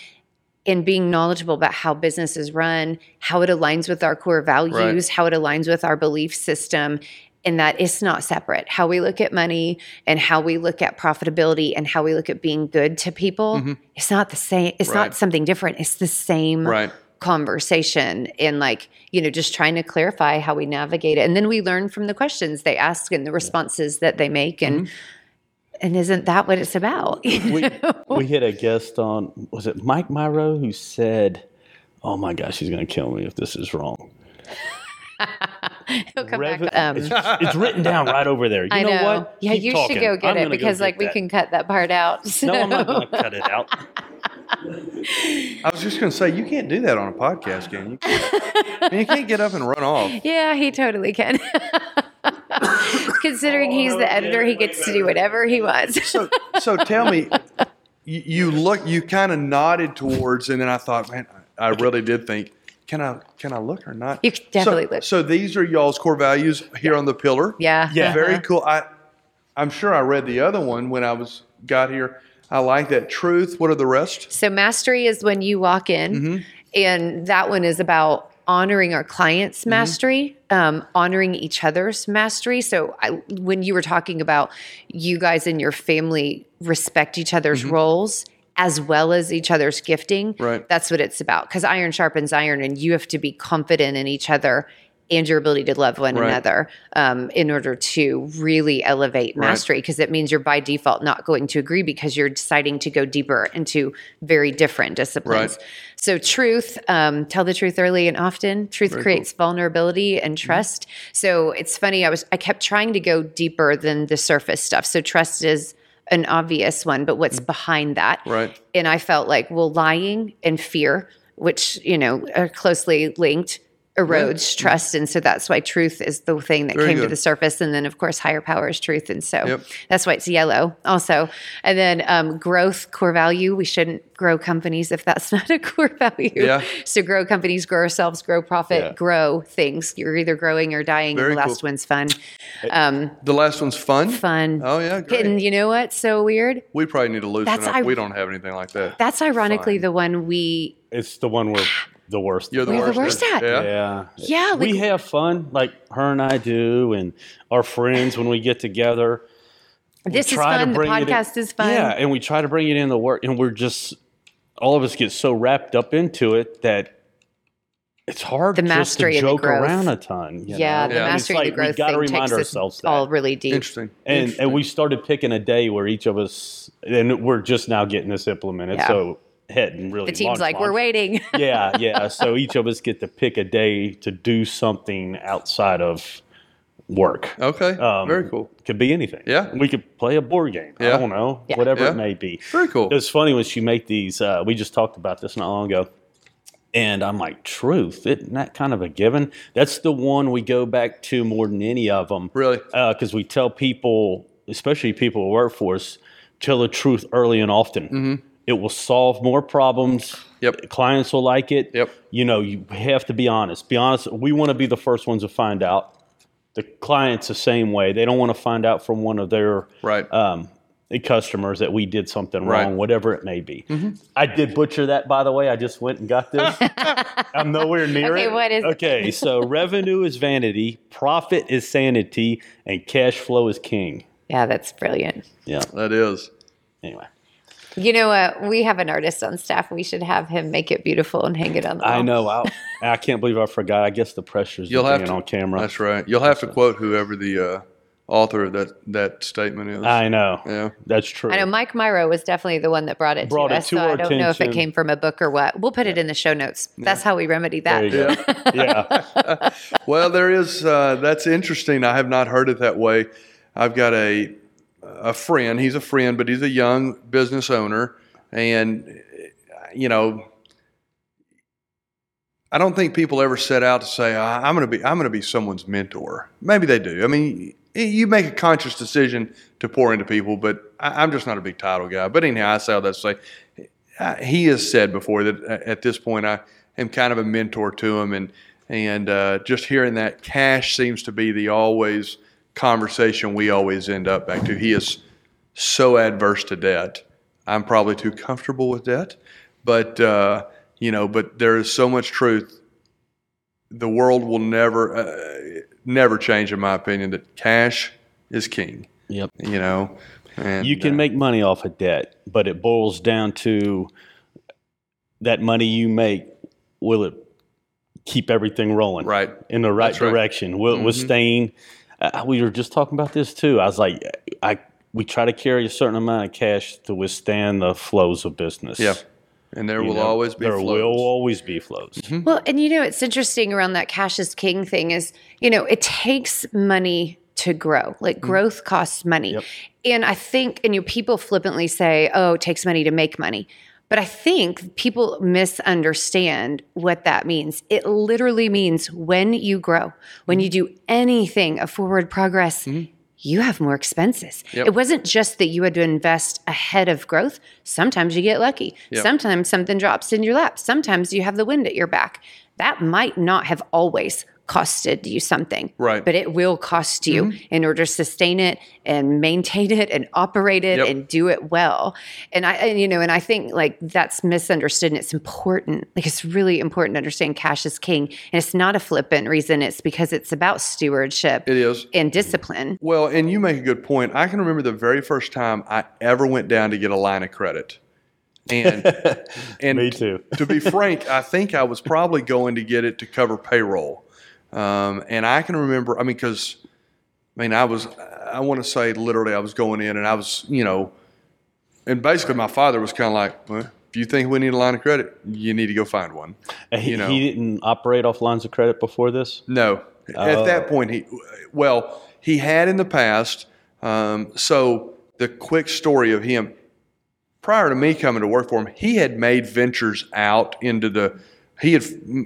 A: in being knowledgeable about how business is run, how it aligns with our core values, how it aligns with our belief system, in that it's not separate. How we look at money and how we look at profitability and how we look at being good to people, mm-hmm. it's not the same. It's
B: Right.
A: not something different. It's the same
B: Right.
A: conversation and like, you know, just trying to clarify how we navigate it. And then we learn from the questions they ask and the responses that they make. And mm-hmm. and isn't that what it's about?
C: we, we had a guest on, was it Mike Myro, who said, Oh my gosh, he's going to kill me if this is wrong.
A: He'll come
C: Reven-
A: back. Um,
C: it's, it's written down right over there. You
A: I
C: know,
A: know.
C: what?
A: Yeah,
C: Keep
A: you
C: talking.
A: should go get
C: I'm
A: it because
C: get
A: like we
C: that.
A: can cut that part out.
C: No, I'm not going to cut it out.
B: I was just going to say, you can't do that on a podcast, can you? I mean, you can't get up and run off.
A: Yeah, he totally can. Considering he's the editor, he gets to do whatever he wants.
B: So, so tell me, you, you look, you kind of nodded towards, and then I thought, man, I really did think, can I, can I look or not?
A: You can definitely
B: so,
A: look.
B: So these are y'all's core values here on the pillar.
A: yeah.
C: Yeah.
B: Very
A: uh-huh.
B: cool. I, I'm sure I read the other one when I was got here. I like that truth. What are the rest?
A: So mastery is when you walk in,
B: Mm-hmm.
A: and that one is about honoring our clients'
B: Mm-hmm.
A: mastery, um, honoring each other's mastery. So I, when you were talking about you guys and your family respect each other's roles as well as each other's gifting,
B: Mm-hmm. Right.
A: that's what it's about. Because iron sharpens iron, and you have to be confident in each other and your ability to love one
B: Right.
A: another um, in order to really elevate mastery because it means you're by default not going to agree because you're deciding to go deeper into very different disciplines
B: Right.
A: so truth um, tell the truth early and often truth creates vulnerability and
B: Mm-hmm.
A: trust so it's funny i was i kept trying to go deeper than the surface stuff so trust is an obvious one but what's behind that
B: Mm. Right.
A: and I felt like, well, lying and fear, which, you know, are closely linked, erodes trust. And so that's why truth is the thing that
B: Very
A: came to the surface. And then, of course, higher power is truth. And so
B: Yep.
A: that's why it's yellow also. And then um, growth, core value. We shouldn't grow companies if that's not a core value.
B: Yeah.
A: So grow companies, grow ourselves, grow profit,
C: Yeah.
A: grow things. You're either growing or dying.
B: Very
A: and the last
B: cool.
A: one's fun. Um,
B: The last one's fun.
A: fun.
B: Oh yeah, great.
A: And you know what's so weird?
B: we probably need to loosen
A: That's
B: up.
A: I-
B: we don't have anything like that.
A: That's ironically
B: Fun.
A: the one we
C: It's the one we're the worst.
B: You're the
A: We're the
B: worst.
A: worst at.
B: Yeah.
C: Yeah.
A: Yeah, like-
C: we have fun, like her and I do, and our friends when we get together.
A: This is fun. The
C: bring in-
A: podcast is fun.
C: Yeah, and we try to bring it in the work, and we're just all of us get so wrapped up into it that it's hard
A: The
C: just
A: mastery
C: to
A: and the
C: joke around a ton. you
A: Yeah,
C: know?
A: the
C: And it's
A: mastery
C: like
A: and the growth
C: We got to
A: thing
C: remind
A: takes us
C: ourselves that.
A: all really deep.
B: Interesting.
C: and
B: Interesting.
C: and we started picking a day where each of us, and we're just now getting this implemented.
A: Yeah.
C: So heading really.
A: The team's
C: launch,
A: like, we're waiting.
C: yeah, yeah. So each of us get to pick a day to do something outside of work.
B: okay.
C: Um,
B: Very cool.
C: Could be anything.
B: Yeah.
C: We could play a board game.
B: Yeah.
C: I don't know.
A: Yeah.
C: Whatever
B: Yeah.
C: it may be.
B: Very cool.
C: It's funny when she make these. Uh, we just talked about this not long ago, and I'm like, truth. Isn't that kind of a given? That's the one we go back to more than any of them.
B: Really?
C: Because we tell people, especially people who work for us, tell the truth early and often.
B: Mm-hmm.
C: It will solve more problems.
B: Yep.
C: Clients will like it.
B: Yep.
C: You know, you have to be honest. Be honest. We want to be the first ones to find out. The clients the same way. They don't want to find out from one of their
B: Right.
C: um, customers that we did something
B: Right.
C: wrong, whatever it may be. I did butcher that, by the way. I just went and got this. I'm nowhere near
A: Okay,
C: it.
A: what is it?
C: okay, so revenue is vanity, profit is sanity, and cash flow is king.
A: yeah, that's brilliant.
C: Yeah.
B: that is.
C: Anyway,
A: You know what? We have an artist on staff. We should have him make it beautiful and hang it on the wall.
C: I know. I, I can't believe I forgot. I guess the pressure's
B: You'll have to
C: on camera.
B: That's right. You'll have to quote whoever the uh, author of that that statement is.
C: I know.
B: yeah.
C: That's true.
A: I know Mike Myro was definitely the one that brought it
C: Brought
A: to
C: it
A: us.
C: to
A: so
C: our
A: I don't know if it came from a book or what. We'll put it in the show notes. That's how we remedy that.
C: go. yeah.
B: Well, there is. Uh, that's interesting. I have not heard it that way. I've got a a friend. He's a friend, but he's a young business owner, and you know, I don't think people ever set out to say "I- I'm going to be I'm going to be someone's mentor. Maybe they do. I mean, y- you make a conscious decision to pour into people, but I, I'm just not a big title guy. But anyhow, I say all that to say uh, he has said before that uh, at this point I am kind of a mentor to him, and and uh, just hearing that cash seems to be the always conversation we always end up back to. He is so adverse to debt. I'm probably too comfortable with debt, but uh, you know, but there is so much truth. The world will never. Uh, never change in my opinion that cash is king.
C: Yep.
B: You know, and
C: You can
B: uh,
C: make money off of debt, but it boils down to that money you make. Will it keep everything rolling
B: right.
C: in the right
B: That's right.
C: direction? Will it
B: Mhm.
C: withstand? Uh, we were just talking about this too. I was like, I we try to carry a certain amount of cash to withstand the flows of business.
B: Yeah, and there
C: You
B: will
C: know,
B: always be
C: there
B: flows.
C: will always be flows. Mm-hmm.
A: Well, and you know, it's interesting around that cash is king thing is, you know, it takes money to grow. Like mm. growth costs money.
C: Yep.
A: And I think, and you people flippantly say, oh, it takes money to make money. But I think people misunderstand what that means. It literally means when you grow, when mm-hmm. you do anything of forward progress, mm-hmm. You have more expenses.
B: Yep.
A: It wasn't just that you had to invest ahead of growth. Sometimes you get lucky.
B: Yep.
A: Sometimes something drops in your lap. Sometimes you have the wind at your back. That might not have always costed you something.
B: Right.
A: But it will cost you mm-hmm. in order to sustain it and maintain it and operate it
B: Yep.
A: and do it well. And I and, you know, and I think like that's misunderstood and it's important. Like it's really important to understand cash is king. And it's not a flippant reason. It's because it's about stewardship
B: It is.
A: and discipline.
B: Well, and you make a good point. I can remember the very first time I ever went down to get a line of credit. And and
C: Me too.
B: to be frank, I think I was probably going to get it to cover payroll. Um, and I can remember, I mean, because, I mean, I was, I want to say literally, I was going in and I was, you know, and basically my father was kind of like, well, if you think we need a line of credit, you need to go find one.
C: He,
B: You know.
C: he didn't operate off lines of credit before this.
B: No, at that point he, well, he had in the past. Um, so the quick story of him, prior to me coming to work for him, he had made ventures out into the, he had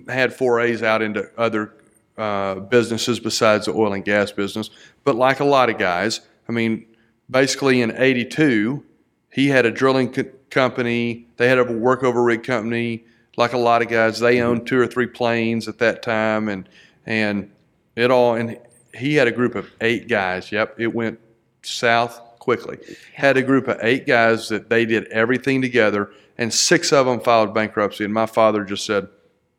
B: had forays out into other uh, businesses besides the oil and gas business. But like a lot of guys, I mean, basically in '82, he had a drilling co- company. They had a workover rig company. Like a lot of guys, they owned two or three planes at that time, and and it all. And he had a group of eight guys. Yep, it went south quickly. Had a group of eight guys that they did everything together, and six of them filed bankruptcy. And my father just said,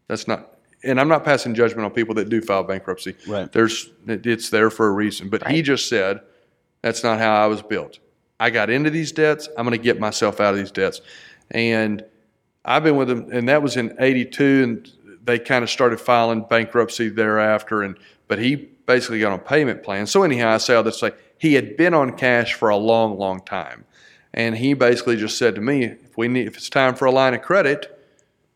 B: "That's not." And I'm not passing judgment on people that do file bankruptcy.
C: Right.
B: There's it's there for a reason. But he just said, "That's not how I was built. I got into these debts. I'm going to get myself out of these debts." And I've been with them, and that was in '82, and they kind of started filing bankruptcy thereafter. And but he basically got on payment plan. So anyhow, I say all this to say he had been on cash for a long, long time, and he basically just said to me, "If we need, if it's time for a line of credit,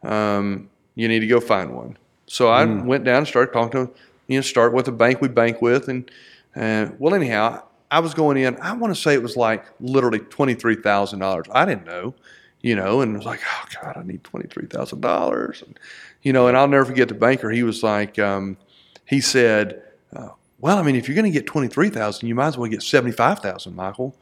B: um, you need to go find one." So I went down and started talking to, you know, start with the bank we bank with, and uh, well, anyhow, I was going in. I want to say it was like literally twenty three thousand dollars. I didn't know, you know, and it was like, oh God, I need twenty three thousand dollars, and you know, and I'll never forget the banker. He was like, um, he said, uh, "Well, I mean, if you're going to get twenty three thousand, you might as well get seventy five thousand, Michael."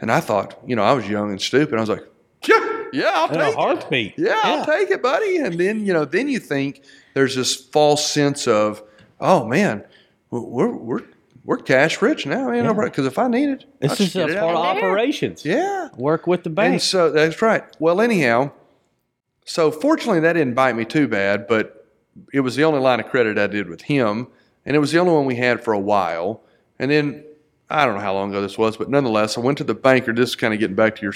B: And I thought, you know, I was young and stupid. I was like, "Yeah, yeah, I'll
C: In a
B: take it."
C: heartbeat.
B: Yeah, I'll take it, buddy. And then you know, then you think there's this false sense of, oh man, we're we're we're cash rich now, man. Because if I need it, I'll
C: This
B: just
C: is a part of operations.
B: Yeah,
C: Work with the
B: and
C: bank.
B: so that's right. Well, anyhow, so fortunately that didn't bite me too bad, but it was the only line of credit I did with him, and it was the only one we had for a while. And then I don't know how long ago this was, but nonetheless, I went to the banker. This is kind of getting back to your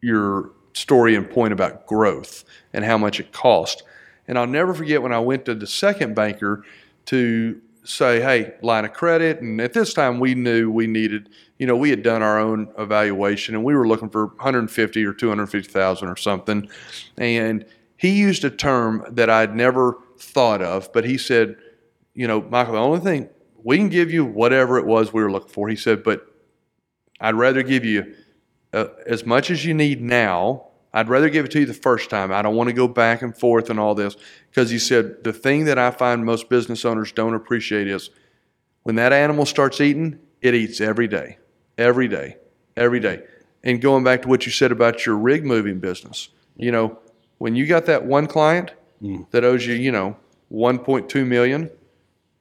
B: your story and point about growth and how much it cost. And I'll never forget when I went to the second banker to say, hey, line of credit. And at this time, we knew we needed, you know, we had done our own evaluation and we were looking for 150 or 250,000 or something. And he used a term that I'd never thought of, but he said, you know, Michael, the only thing we can give you whatever it was we were looking for. He said, but I'd rather give you uh, as much as you need now. I'd rather give it to you the first time. I don't want to go back and forth and all this because he said the thing that I find most business owners don't appreciate is when that animal starts eating, it eats every day, every day, every day. And going back to what you said about your rig moving business, you know, when you got that one client mm. that owes you, you know, 1.2 million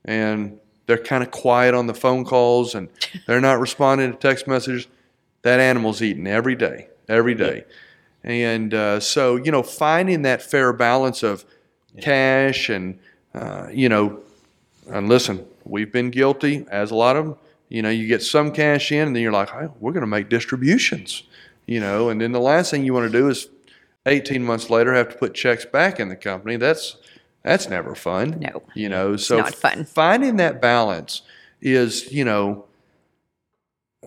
B: and they're kind of quiet on the phone calls and they're not responding to text messages, that animal's eating every day, every day. And uh, so, you know, finding that fair balance of cash and, uh, you know, and listen, we've been guilty, as a lot of them. You know, you get some cash in, and then you're like, hey, we're going to make distributions. You know, and then the last thing you want to do is 18 months later have to put checks back in the company. That's that's never fun.
A: No.
B: You know, so
A: not fun.
B: finding that balance is, you know,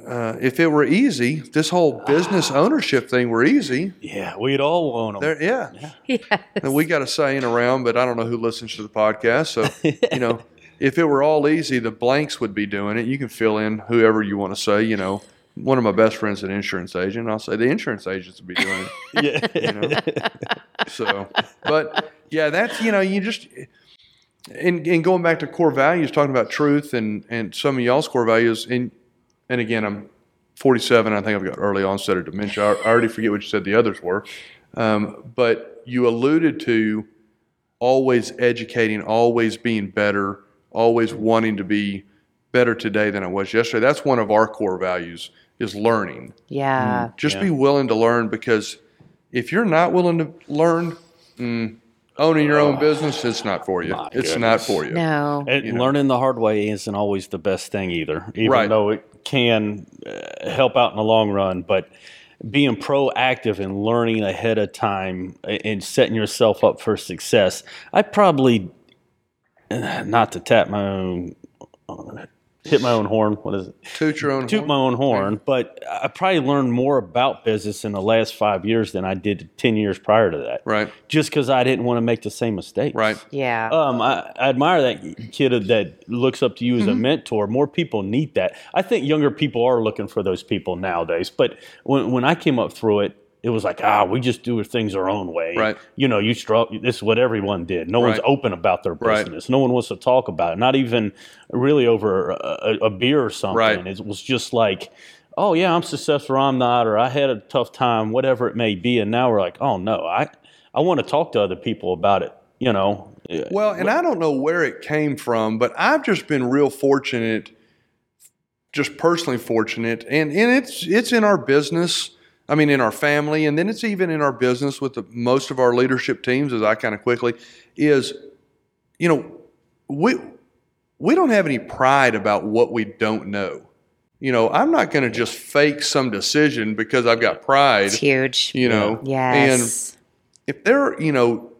B: uh, if it were easy, this whole business ownership thing were easy.
C: Yeah, we'd all want them.
B: There, yeah.
A: Yes.
B: And we got a saying around, but I don't know who listens to the podcast. So, you know, if it were all easy, the blanks would be doing it. You can fill in whoever you want to say. You know, one of my best friends is an insurance agent. I'll say the insurance agents would be doing it.
C: Yeah.
B: You know? so, but yeah, that's you know, you just and, and going back to core values, talking about truth and and some of y'all's core values. And and again, I'm 47. I think I've got early onset of dementia. I, I already forget what you said the others were, um, but you alluded to always educating, always being better, always wanting to be better today than I was yesterday. That's one of our core values is learning.
A: Yeah.
B: Just
C: Yeah.
B: be willing to learn because if you're not willing to learn, mm, owning your own business, it's not for you.
C: My
B: It's not for you.
A: No.
C: And
B: You know.
C: learning the hard way isn't always the best thing either, even
B: Right.
C: though it can uh, help out in the long run. But being proactive and learning ahead of time and setting yourself up for success, I probably, uh, not to tap my own, uh, hit my own horn. What is it?
B: Toot your own
C: toot
B: horn.
C: my own horn, but I probably learned more about business in the last five years than I did 10 years prior to that.
B: Right,
C: Just because I didn't want to make the same mistakes.
B: right.
A: Yeah.
C: Um, I, I admire that kid that looks up to you as
B: Mm-hmm.
C: a mentor. More people need that. I think younger people are looking for those people nowadays. But when, when I came up through it, it was like, ah, we just do things our own way.
B: Right.
C: You know, you struggle. This is what everyone did. No one's open about their
B: Right.
C: business. No one wants to talk about it. Not even really over a, a, beer or something.
B: Right.
C: It was just like, oh yeah, I'm successful or I'm not, or I had a tough time, whatever it may be. And now we're like, oh no, I I want to talk to other people about it. You know.
B: Well, and I don't know where it came from, but I've just been real fortunate, just personally fortunate, and and it's it's in our business. I mean, in our family, and then it's even in our business with the, most of our leadership teams. As I kind of quickly is, you know, we we don't have any pride about what we don't know. You know, I'm not going to just fake some decision because I've got pride.
A: It's huge.
B: You know,
A: Yes.
B: And if they're you know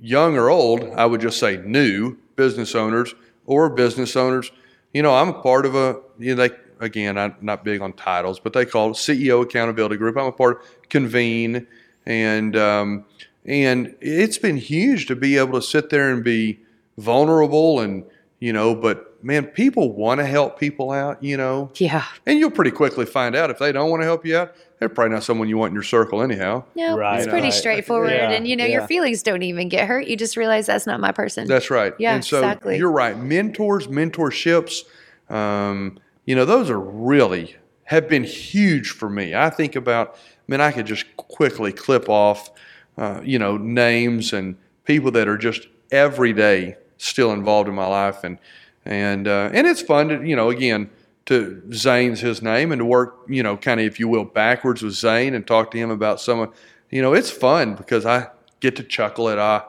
B: young or old i would just say new business owners or business owners you know i'm a part of a you know they again i'm not big on titles but they call it ceo accountability group i'm a part of Convene and um, and it's been huge to be able to sit there and be vulnerable and you know but man people want to help people out you know
A: yeah.
B: and you'll pretty quickly find out if they don't want to help you out they're probably not someone you want in your circle anyhow
A: No,
C: Right,
A: it's pretty
C: right.
A: straightforward.
C: Yeah,
A: and, you know, your feelings don't even get hurt. You just realize that's not my person.
B: That's right.
A: Yeah,
B: and so
A: exactly.
B: you're right. Mentors, mentorships, um, you know, those are really have been huge for me. I think about, I mean, I could just quickly clip off, uh, you know, names and people that are just every day still involved in my life, and and uh, and it's fun to, you know, again. To Zane's his name, and to work, you know, kind of, if you will, backwards with Zane and talk to him about some of, you know, it's fun because I get to chuckle at I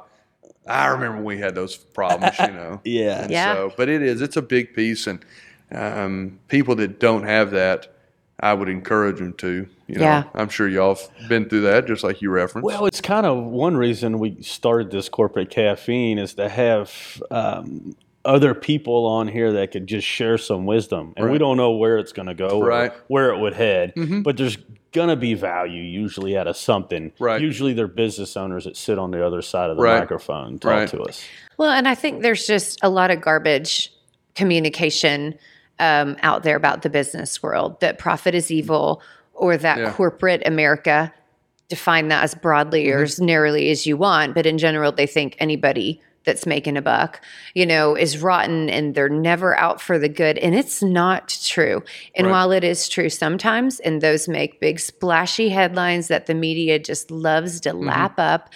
B: I remember when we had those problems, you know.
C: Yeah.
B: And
A: Yeah.
B: So, but it is. It's a big piece, and um, people that don't have that, I would encourage them to. You know,
A: Yeah.
B: I'm sure y'all have been through that, just like you referenced.
C: Well, it's kind of one reason we started this Corporate Caffeine is to have um, other people on here that could just share some wisdom. And we don't know where it's going to go or
B: Right.
C: where it would head,
B: Mhm.
C: but there's going to be value usually out of something.
B: Right.
C: Usually they're business owners that sit on the other side of the
B: Right.
C: microphone and talk
B: Right.
C: to us.
A: Well, and I think there's just a lot of garbage communication um, out there about the business world that profit is mm-hmm. evil or that
B: Yeah.
A: corporate America, define that as broadly mm-hmm. or as narrowly as you want, but in general, they think anybody that's making a buck, you know, is rotten and they're never out for the good. And it's not true. And
B: Right.
A: while it is true sometimes, and those make big splashy headlines that the media just loves to mm-hmm. lap up,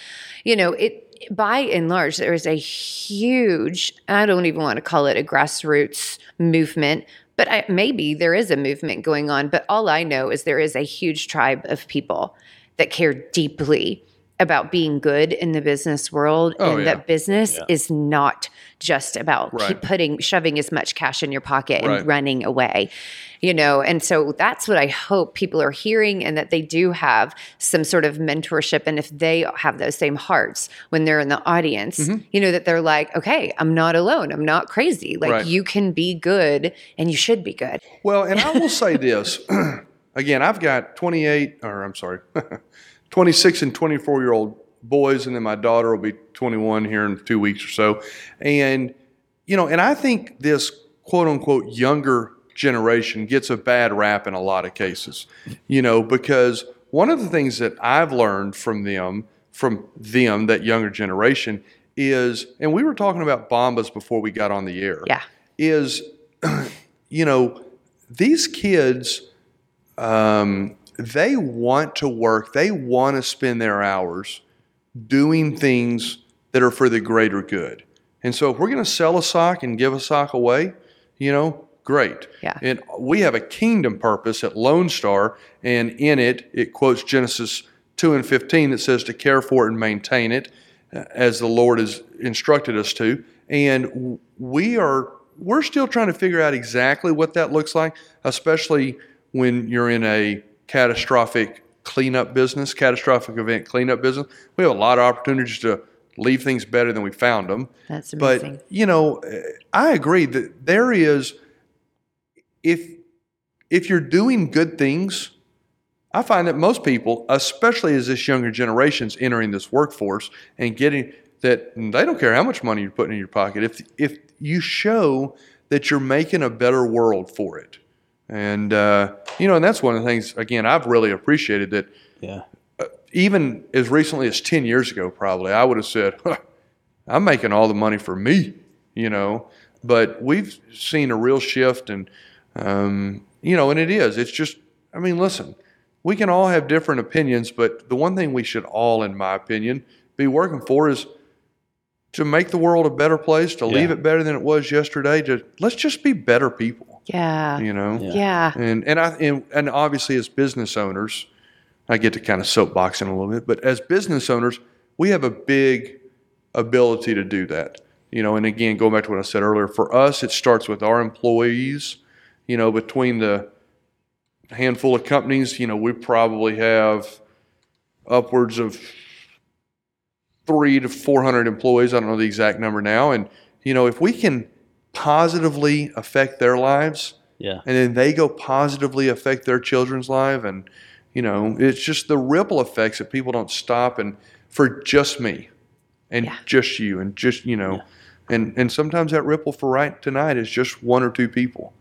A: you know, it by and large, there is a huge, I don't even want to call it a grassroots movement, but I, maybe there is a movement going on. But all I know is there is a huge tribe of people that care deeply about being good in the business world
B: Oh,
A: and
B: yeah.
A: that business
C: Yeah.
A: is not just about keep
B: Right.
A: putting shoving as much cash in your pocket and
B: Right.
A: running away you know and so that's what i hope people are hearing and that they do have some sort of mentorship and if they have those same hearts when they're in the audience
B: Mm-hmm.
A: you know that they're like okay i'm not alone i'm not crazy like
B: Right.
A: you can be good and you should be good
B: Well, and I will say this again, I've got 28, or I'm sorry, 26 and 24 year old boys, and then my daughter will be 21 here in two weeks or so. And, you know, and I think this quote unquote younger generation gets a bad rap in a lot of cases, you know, because one of the things that I've learned from them, from them, that younger generation, is, and we were talking about Bombas before we got on the air
A: yeah
B: is, you know, these kids, um, they want to work, they want to spend their hours doing things that are for the greater good. And so if we're going to sell a sock and give a sock away, you know, great.
A: Yeah.
B: And we have a kingdom purpose at Lone Star, and in it, it quotes Genesis 2 and 15 that says to care for it and maintain it uh, as the Lord has instructed us to. And we are we're still trying to figure out exactly what that looks like, especially when you're in a catastrophic cleanup business, catastrophic event cleanup business. We have a lot of opportunities to leave things better than we found them.
A: that's amazing
B: But you know, eh, I agree that there is if if you're doing good things, I find that most people, especially as this younger generation's entering this workforce and getting that they don't care how much money you're putting in your pocket. If if you show that you're making a better world for it, and uh, you know, and that's one of the things. Again, I've really appreciated that
C: Yeah.
B: even as recently as 10 years ago, probably, I would have said, huh, I'm making all the money for me, you know. But we've seen a real shift, and, um, you know, and it is. It's just, I mean, listen, we can all have different opinions, but the one thing we should all, in my opinion, be working for is to make the world a better place, to leave it better than it was yesterday. To let's just be better people,
A: yeah
B: you know.
C: Yeah.
A: yeah
B: And and I and, and obviously as business owners, I get to kind of soapboxing a little bit, but as business owners, we have a big ability to do that. You know, and again, going back to what I said earlier, for us it starts with our employees. You know, between the handful of companies, you know, we probably have upwards of three to four hundred employees. I don't know the exact number now. And, you know, if we can positively affect their lives,
C: Yeah.
B: and then they go positively affect their children's life. And you know it's just the ripple effects that people don't stop and for just me and
A: Yeah.
B: just you and just you know. And and sometimes that ripple for right tonight is just one or two people.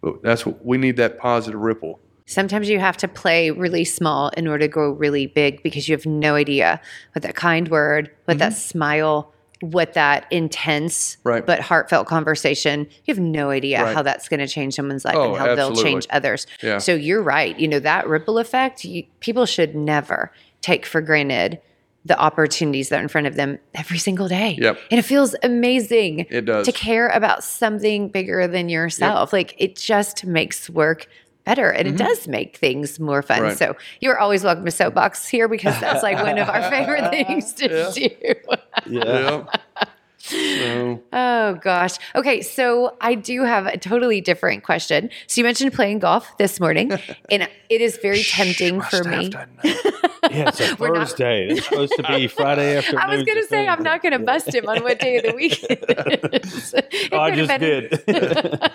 B: But that's what we need that positive ripple.
A: Sometimes you have to play really small in order to go really big because you have no idea what that kind word, what that mm-hmm. smile, what that intense.
B: Right.
A: but heartfelt conversation, you have no idea
B: Right.
A: how that's going to change someone's life
B: Oh,
A: and how they'll change others.
B: Yeah.
A: So you're right. You know, that ripple effect, you, people should never take for granted the opportunities that are in front of them every single day.
B: Yep.
A: And it feels amazing
B: It does.
A: to care about something bigger than yourself. Like it just makes work better and it does make things more fun.
B: Mm-hmm. Right.
A: So you're always welcome to Soapbox here because that's like one of our favorite things to do.
C: Yeah.
B: so,
A: Oh gosh. Okay, so I do have a totally different question. So you mentioned playing golf this morning, and it is very tempting
B: my
A: for me.
B: doesn't.
C: Yeah, it's a
A: We're not-
C: Thursday. It's supposed to be Friday afternoon.
A: I was going to say I'm not going to bust him on what day of the week it is. It
C: Oh, I just
A: been-
C: did.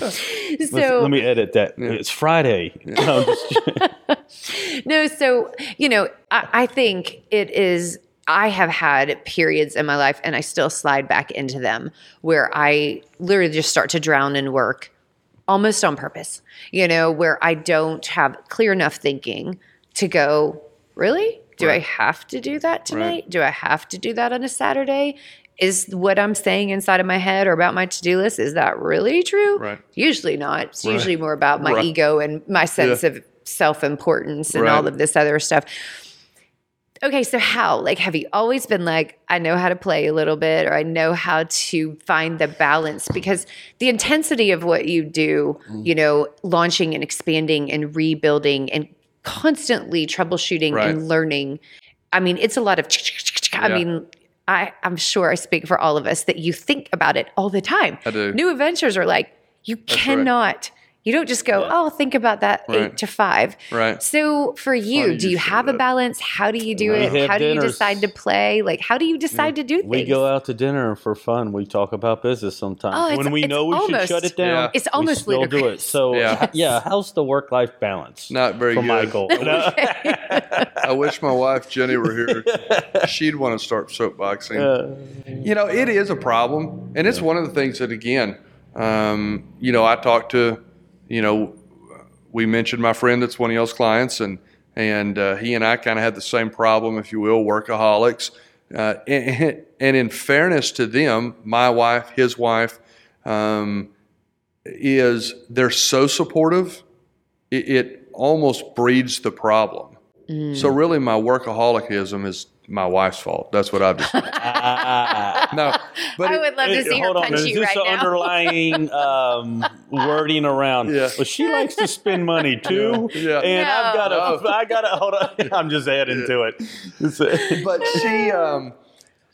A: So
C: Let me edit that. It's Friday. No, just-
A: no, so you know, I, I think it is. I have had periods in my life, and I still slide back into them where I literally just start to drown in work, almost on purpose. You know, where I don't have clear enough thinking to go. Really? Do I have to do that tonight? Do I have to do that on a Saturday? Is what I'm saying inside of my head or about my to do list, is that really true?
B: Right.
A: Usually not. It's
B: Right.
A: usually more about my
B: Right.
A: ego and my sense
B: Yeah.
A: of self importance and all of this other stuff. Okay, so how? Like, have you always been like, I know how to play a little bit, or I know how to find the balance? Because the intensity of what you do,
B: Mm.
A: you know, launching and expanding and rebuilding and constantly troubleshooting and learning, I mean, it's a lot of. I
B: Yeah.
A: mean, I I'm sure I speak for all of us that you think about it all the time.
B: I do.
A: New adventures are like you
B: right.
A: cannot. You don't just go, oh, think about that
B: Right.
A: eight to five.
B: Right.
A: So for you,
B: Funny
A: do
B: you
A: you
B: say
A: have a balance? How do you do
C: We
A: it?
C: have
A: How do you decide to play? Like, how do you decide to do things?
C: We go out to dinner for fun. We talk about business sometimes.
A: Oh,
C: when we know we should
A: almost-
C: shut it down,
B: Yeah.
A: It's almost
C: we
A: almost
C: still do it. So
B: Yeah.
C: yeah, how's the work life balance?
B: Not very
C: for
B: good.
C: Michael.
B: I wish my wife Jenny were here. She'd want to start soapboxing.
C: Uh,
B: You know, it is a problem, and it's one of the things that again, um, you know, I talked to, you know, we mentioned my friend that's one of y'all's clients, and and uh, he and I kind of had the same problem, if you will, workaholics. Uh, and, and in fairness to them, my wife, his wife, um, is they're so supportive, it, it almost breeds the problem.
A: Mm.
B: So really, my workaholicism is my wife's fault. That's what I've
C: just.
B: no, but
A: I
B: it-
A: would love to
C: Hey,
A: see her
C: hold on,
A: punch
C: is
A: you
C: this
A: right
C: the
A: now.
C: underlying um, wording around?
B: Yeah.
C: Well, she likes to spend money too,
B: Yeah.
C: and I've got
A: No.
C: to, I got to hold on. I'm just adding to it.
B: But she, um,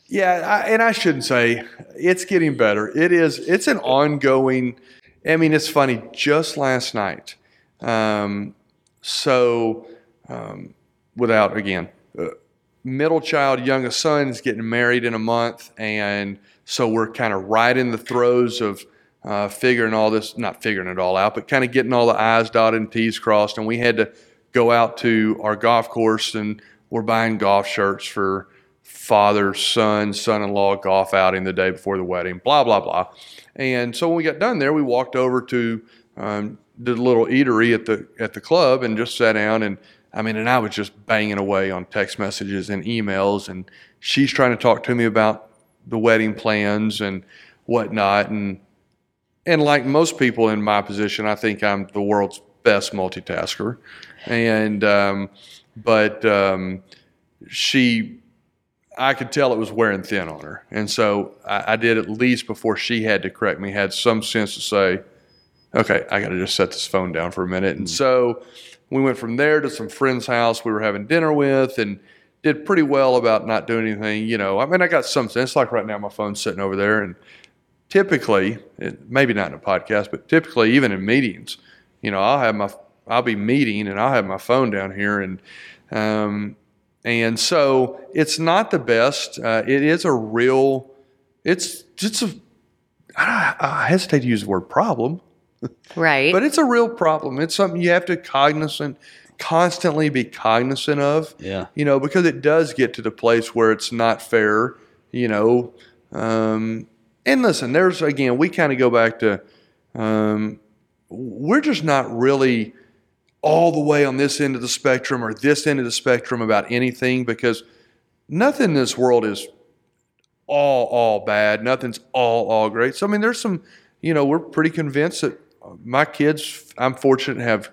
B: yeah, I, and I shouldn't say it's getting better. It is. It's an ongoing. I mean, it's funny. Just last night, um, so um, without again, middle child, youngest son is getting married in a month, and so we're kind of right in the throes of. Uh, figuring all this, not figuring it all out, but kind of getting all the I's dotted and T's crossed. And we had to go out to our golf course and we're buying golf shirts for father, son, son in law golf outing the day before the wedding, blah, blah, blah. And so when we got done there, we walked over to um, the little eatery at the at the club and just sat down and I mean, and I was just banging away on text messages and emails, and she's trying to talk to me about the wedding plans and whatnot, and and like most people in my position, I think I'm the world's best multitasker, and um, but um, she I could tell it was wearing thin on her. And so I, I did at least before she had to correct me, had some sense to say, okay, I got to just set this phone down for a minute. And so we went from there to some friend's house we were having dinner with and did pretty well about not doing anything. You know, I mean, I got some sense. Like right now, my phone's sitting over there. And typically, maybe not in a podcast, but typically, even in meetings, you know, I'll have my, I'll be meeting and I'll have my phone down here. And, um, and so it's not the best. Uh, it is a real, it's just a, I hesitate to use the word problem,
A: Right.
B: but it's a real problem. It's something you have to cognizant, constantly be cognizant of,
C: yeah.
B: you know, because it does get to the place where it's not fair, you know. Um, and listen, there's again, we kind of go back to, um, we're just not really all the way on this end of the spectrum or this end of the spectrum about anything because nothing in this world is all all bad. Nothing's all all great. So I mean, there's some, you know, we're pretty convinced that my kids, I'm fortunate, to have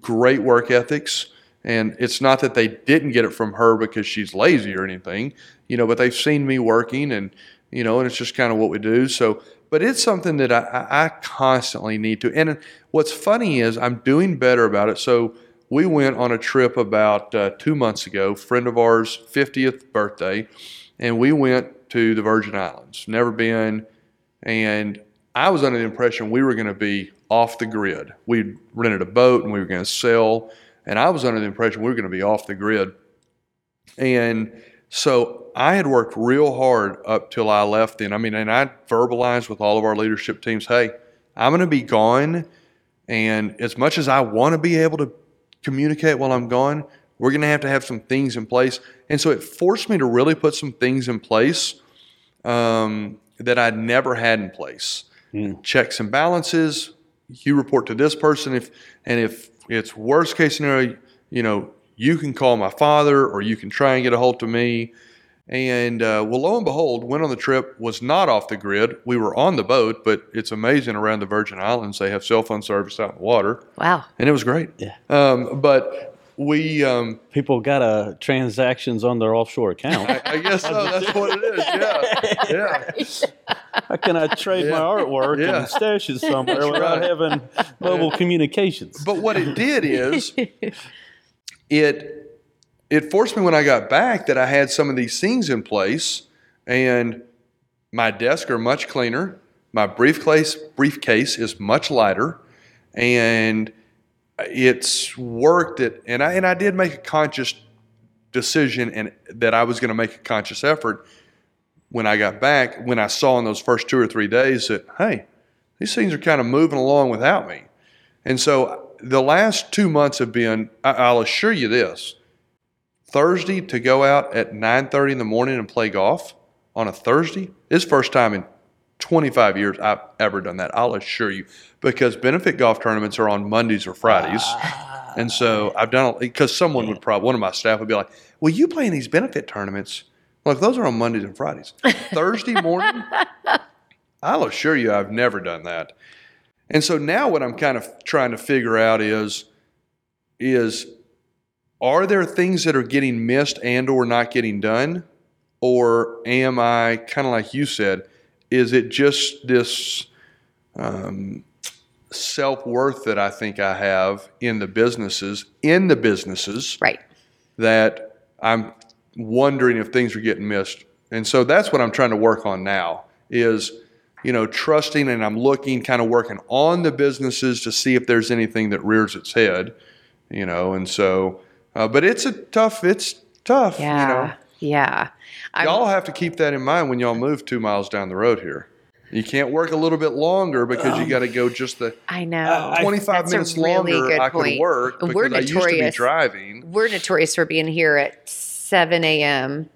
B: great work ethics. And it's not that they didn't get it from her because she's lazy or anything, you know, but they've seen me working and, you know, and it's just kind of what we do. So, but it's something that I, I constantly need to. And what's funny is I'm doing better about it. So we went on a trip about uh, two months ago, friend of ours' 50th birthday, and we went to the Virgin Islands. Never been. And I was under the impression we were going to be off the grid. We rented a boat and we were going to sail. And I was under the impression we were going to be off the grid. And so I had worked real hard up till I left then. I mean, and I verbalized with all of our leadership teams, hey, I'm going to be gone. And as much as I want to be able to communicate while I'm gone, we're going to have to have some things in place. And so it forced me to really put some things in place um, that I'd never had in place. Checks and balances. You report to this person if, and if it's worst case scenario, you know, you can call my father or you can try and get a hold of me. And uh, well, lo and behold, went on the trip, was not off the grid. We were on the boat, but it's amazing around the Virgin Islands. They have cell phone service out in the water,
A: wow.
B: and it was great.
C: Yeah.
B: Um, but we, um,
C: People got uh, transactions on their offshore account.
B: I guess so. That's what it is. Yeah. Yeah.
C: How can I trade my artwork
B: Yeah.
C: and stash it somewhere
B: That's
C: without
B: right.
C: having mobile communications?
B: But what it did is it it forced me when I got back that I had some of these things in place, and my desk are much cleaner. My briefcase briefcase is much lighter, and it's worked. It and I and I did make a conscious decision and that I was going to make a conscious effort when I got back. When I saw in those first two or three days that hey, these things are kind of moving along without me, and so the last two months have been. I, I'll assure you this: Thursday to go out at nine thirty in the morning and play golf on a Thursday is first time in 25 years I've ever done that. I'll assure you, because benefit golf tournaments are on Mondays or Fridays. And so I've done it because someone would probably, one of my staff would be like, Well, you play in these benefit tournaments? Look, those are on Mondays and Fridays. Thursday morning, I'll assure you, I've never done that. And so now what I'm kind of trying to figure out is, is are there things that are getting missed and or not getting done? Or am I kind of like you said, is it just this um, self worth that I think I have in the businesses, in the businesses,
A: Right.
B: that I'm wondering if things are getting missed. And so that's what I'm trying to work on now is, you know, trusting and I'm looking, kind of working on the businesses to see if there's anything that rears its head, you know, and so, uh, but it's a tough, it's tough,
A: Yeah.
B: you know.
A: Yeah. I'm-
B: Y'all have to keep that in mind when y'all move two miles down the road here. You can't work a little bit longer because you got to go just the
A: I know. Uh, 25
B: minutes
A: really
B: longer
A: good
B: I could
A: point.
B: work because
A: We're
B: I used to be
A: notorious.
B: driving.
A: We're notorious for being here at 7 a.m.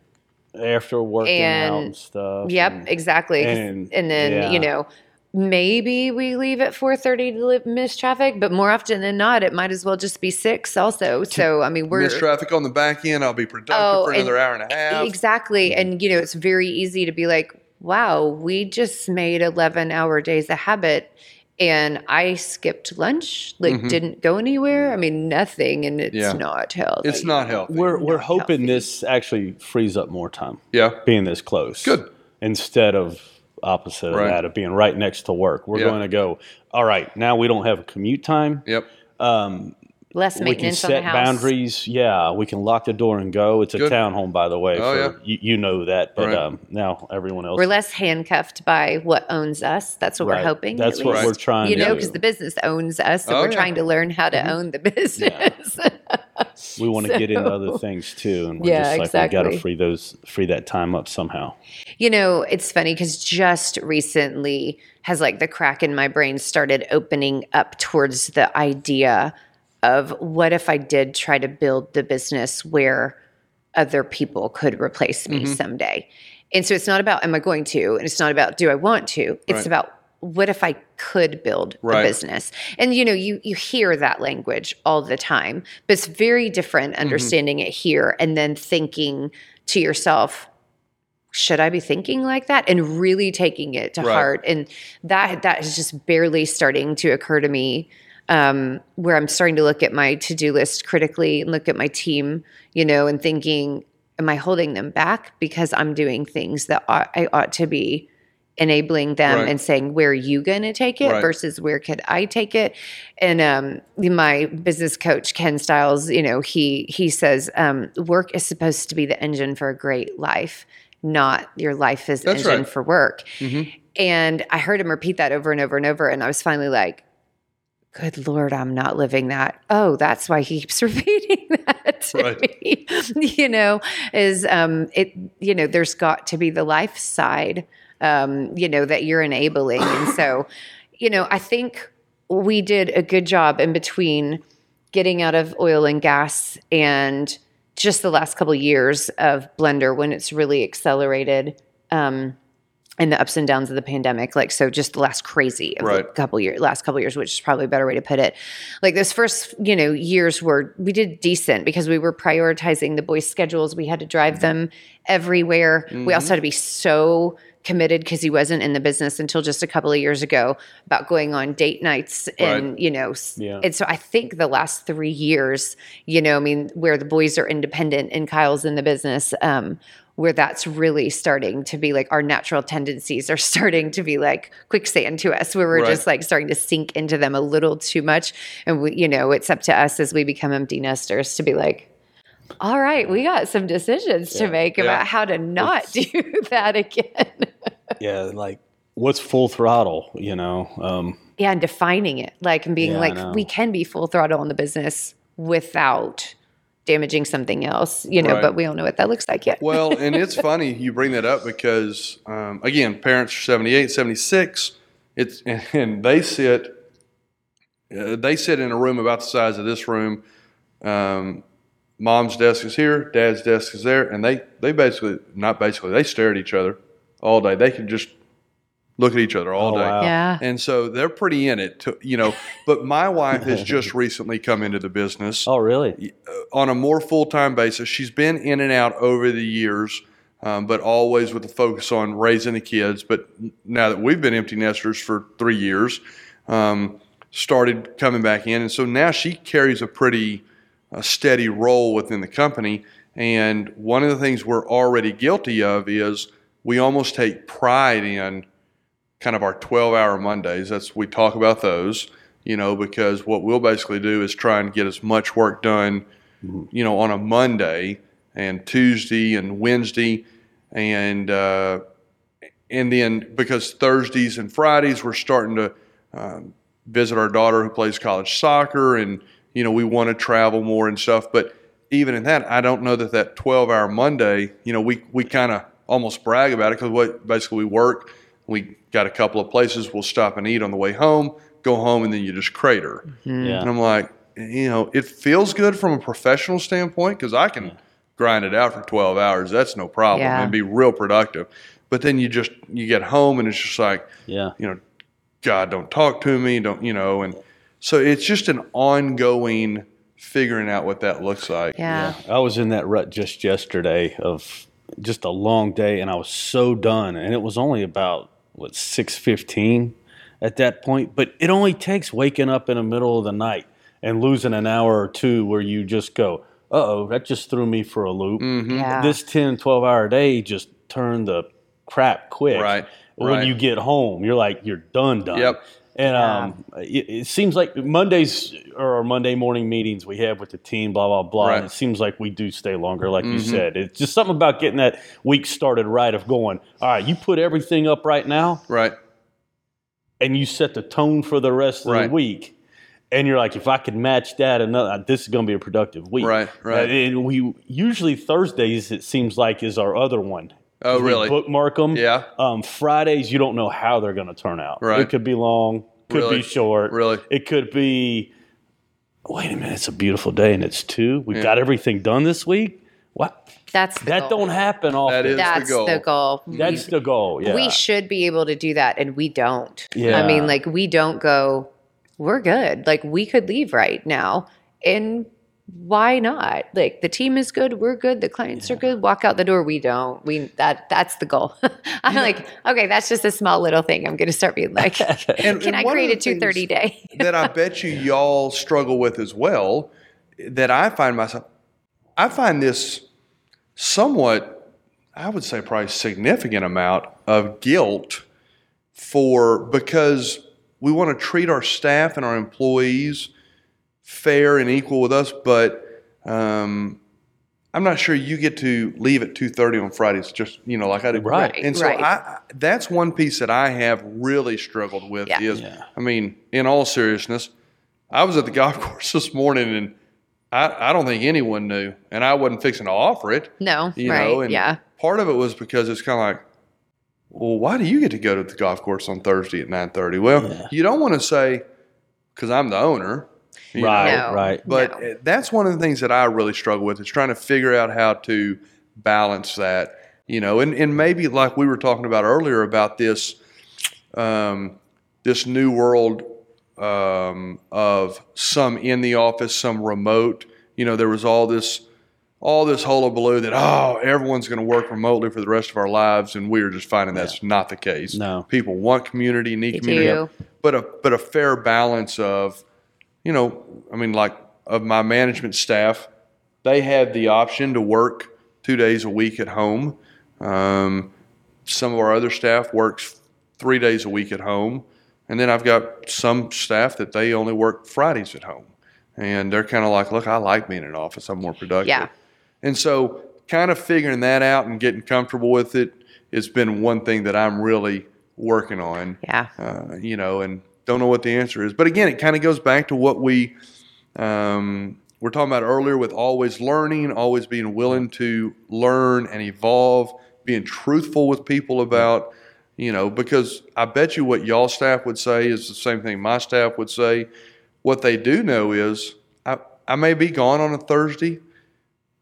C: after working out
A: And-
C: and stuff.
A: Yep,
C: and-
A: exactly. 'Cause-
C: and-
A: And, then,
C: yeah.
A: you know, maybe we leave at 4.30 to li- miss traffic, but more often than not, it might as well just be 6 also. So, I mean, we're...
B: Miss traffic on the back end, I'll be productive
A: Oh,
B: for another
A: and-
B: hour and a half.
A: Exactly. And, you know, it's very easy to be like, wow, we just made 11 hour days a habit. And I skipped lunch, like didn't go anywhere. I mean, nothing. And it's
B: Mm-hmm. Yeah.
A: not healthy.
B: It's not healthy.
C: We're we're
A: Not
C: hoping
A: healthy.
C: this actually frees up more time
B: yeah.
C: being this close.
B: Good.
C: Instead of opposite
B: Right.
C: of that of being right next to work. We're
B: Yeah.
C: going to go. All right, now we don't have a commute time.
B: Yep.
A: Less
C: We can
A: maintenance on
C: set
A: the house.
C: boundaries. Yeah, we can lock the door and go. It's a
B: Good.
C: townhome, by the way.
B: Oh,
C: for,
B: yeah.
C: you, you know that, but
B: Right.
C: um, now everyone else.
A: We're less handcuffed by what owns us. That's what
C: Right.
A: we're hoping.
C: That's what
A: least.
C: we're trying
A: You
C: to
A: know, because the business owns us, so
B: Oh,
A: we're
B: yeah.
A: trying to learn how to own the business.
C: we want to get into other things too, and we're
A: Yeah,
C: just like we got to free those, free that time up somehow.
A: You know, it's funny because just recently has like the crack in my brain started opening up towards the idea of what if I did try to build the business where other people could replace me mm-hmm. someday. And so it's not about am I going to, and it's not about do I want to. It's
B: Right.
A: about what if I could build
B: Right.
A: a business. And you know, you you hear that language all the time, but it's very different mm-hmm. understanding it here and then thinking to yourself, should I be thinking like that and really taking it to
B: Right.
A: heart? And that that is just barely starting to occur to me. Um, where I'm starting to look at my to do list critically and look at my team, you know, and thinking, am I holding them back because I'm doing things that I ought to be enabling them
B: Right.
A: and saying, where are you going to take it
B: Right.
A: versus where could I take it? And um, my business coach, Ken Stiles, you know, he, he says, um, work is supposed to be the engine for a great life, not your life is the
B: That's
A: engine
B: right.
A: for work.
B: Mhm.
A: And I heard him repeat that over and over and over. And I was finally like, good Lord, I'm not living that. Oh, that's why he keeps repeating that to
B: Right.
A: me. You know, is um it, you know, there's got to be the life side, um, you know, that you're enabling. And so, you know, I think we did a good job in between getting out of oil and gas and just the last couple of years of Blender when it's really accelerated. Um, and the ups and downs of the pandemic. Like, so just the last crazy of the
B: Right.
A: couple years, last couple years, which is probably a better way to put it. Like those first, you know, years were, we did decent because we were prioritizing the boys' schedules. We had to
B: Mm-hmm.
A: drive them everywhere. We also had to be so committed because he wasn't in the business until just a couple of years ago about going on date nights and,
B: Right.
A: you know,
C: Yeah.
A: and so I think the last three years, you know, I mean, where the boys are independent and Kyle's in the business, um, where that's really starting to be like our natural tendencies are starting to be like quicksand to us, where we're
B: Right.
A: just like starting to sink into them a little too much. And we, you know, it's up to us as we become empty nesters to be like, All right, we got some decisions to make
B: Yeah.
A: about how to not do that again.
C: Yeah, like what's full throttle? You know, um,
A: yeah, and defining it, like, and being
C: Yeah,
A: like, we can be full throttle in the business without damaging something else, you know,
B: Right.
A: but we don't know what that looks like yet.
B: Well, and it's funny you bring that up because, um, again, parents are 78, 76. It's, and they sit, uh, they sit in a room about the size of this room. Um, mom's desk is here, dad's desk is there, and they, they basically, not basically, they stare at each other all day. They can just look at each other all
C: Oh,
B: day.
C: wow.
A: yeah.
B: And so they're pretty in it, to, you know. But my wife has just recently come into the business
C: oh really?
B: on a more full time basis. She's been in and out over the years, um, but always with a focus on raising the kids. But now that we've been empty nesters for three years, um, started coming back in, and so now she carries a pretty uh, steady role within the company. And one of the things we're already guilty of is we almost take pride in kind of our 12 hour Mondays. That's we talk about those, you know, because what we'll basically do is try and get as much work done, you know, on a Monday and Tuesday and Wednesday, and uh, and then because Thursdays and Fridays we're starting to um, visit our daughter who plays college soccer, and you know we want to travel more and stuff, but. Even in that, I don't know that that 12 hour Monday, you know, we, we kind of almost brag about it because what basically we work, we got a couple of places we'll stop and eat on the way home, go home, and then you just crater. Mm-hmm.
C: Yeah.
B: And I'm like, you know, it feels good from a professional standpoint because I can grind it out for 12 hours. That's no problem
A: Yeah.
B: and be real productive. But then you just, you get home and it's just like,
C: Yeah.
B: you know, God, don't talk to me, don't, you know, and so it's just an ongoing figuring out what that looks like.
A: Yeah.
C: I was in that rut just yesterday of just a long day, and I was so done. And it was only about what six fifteen at that point. But it only takes waking up in the middle of the night and losing an hour or two where you just go, "Uh oh, that just threw me for a loop."
B: Mm-hmm.
A: Yeah.
C: This 10, 12 hour day just turned the crap quick.
B: Right,
C: When
B: right.
C: you get home, you're like you're done, done.
B: Yep.
C: And um, it, it seems like Mondays or our Monday morning meetings we have with the team, blah blah blah.
B: Right. Mm-hmm.
C: And it seems like we do stay longer, like you said. It's just something about getting that week started right. Of going, all right, you put everything up right now,
B: Right.
C: and you set the tone for the rest of
B: Right.
C: the week. And you're like, if I could match that, another this is going to be a productive week.
B: Right, right.
C: And we usually Thursdays it seems like is our other one.
B: Oh, really?
C: bookmark them.
B: Yeah.
C: Um, Fridays, you don't know how they're going to turn out.
B: Right.
C: It could be long, could
B: Really?
C: be short.
B: Really?
C: It could be, wait a minute, it's a beautiful day and it's two. We've got everything done this week. What?
A: That's the
C: That
A: goal.
C: don't happen often.
B: That is
A: That's
B: the goal.
A: the goal.
C: That's the goal. Yeah.
A: We should be able to do that, and we don't.
C: Yeah.
A: I mean, like, we don't go, we're good. Like, we could leave right now. And why not? Like, the team is good. We're good. The clients are good. Walk out the door. We don't. We, that, that's the goal. I'm like, okay, that's just a small little thing. I'm going to start being like,
B: And-
A: can
B: and
A: I create a 230 day?
B: that I bet you y'all struggle with as well. That I find myself, I find this somewhat, I would say, probably significant amount of guilt for because we want to treat our staff and our employees fair and equal with us, but um, I'm not sure you get to leave at two thirty on Fridays. Just you know, like I did.
C: Right.
B: And so
A: Right.
B: I, I- that's one piece that I have really struggled with.
A: Yeah.
B: Is
C: Yeah.
B: I mean, in all seriousness, I was at the golf course this morning and. I, I don't think anyone knew, and I wasn't fixing to offer it.
A: No,
B: You
A: right.
B: know, and
A: yeah.
B: part of it was because it's kind of like, well, why do you get to go to the golf course on Thursday at nine thirty? Well,
C: Yeah.
B: you don't want to say because I'm the owner, you
C: right.
A: No.
C: Right.
B: but
A: No.
B: uh, that's one of the things that I really struggle with is trying to figure out how to balance that, you know, and, and maybe like we were talking about earlier about this, um, this new world um, of some in the office, some remote. You know, there was all this, all this hullabaloo that oh, everyone's going to work remotely for the rest of our lives, and we are just finding that's not the case.
C: No.
B: people want community, need
A: They
B: community,
A: do.
B: but a but a fair balance of you know, I mean, like of my management staff, they have the option to work two days a week at home. Um, some of our other staff works three days a week at home, and then I've got some staff that they only work Fridays at home, and they're kind of like, look, I like being in an office. I'm more productive.
A: Yeah.
B: And so, kind of figuring that out and getting comfortable with it has been one thing that I'm really working on.
A: Yeah.
B: Uh, you know, and don't know what the answer is. But again, it kind of goes back to what we um, were talking about earlier with always learning, always being willing to learn and evolve, being truthful with people about, you know, because I bet you what y'all staff would say is the same thing my staff would say. What they do know is I, I may be gone on a Thursday,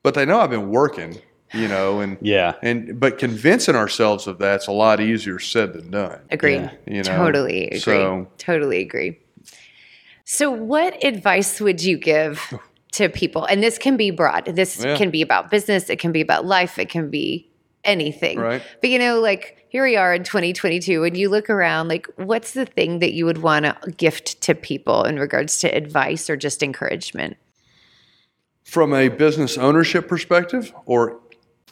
B: but they know I've been working, you know, and
C: Yeah.
B: and but convincing ourselves of that's a lot easier said than done.
A: Agreed.
C: Yeah.
B: You know,
A: totally agree.
B: so-
A: totally agree. So, what advice would you give to people? And this can be broad. This
B: Yeah.
A: can be about business. It can be about life. It can be anything.
B: Right.
A: But you know, like here we are in 2022, and you look around, like, what's the thing that you would want to gift to people in regards to advice or just encouragement?
B: From a business ownership perspective, or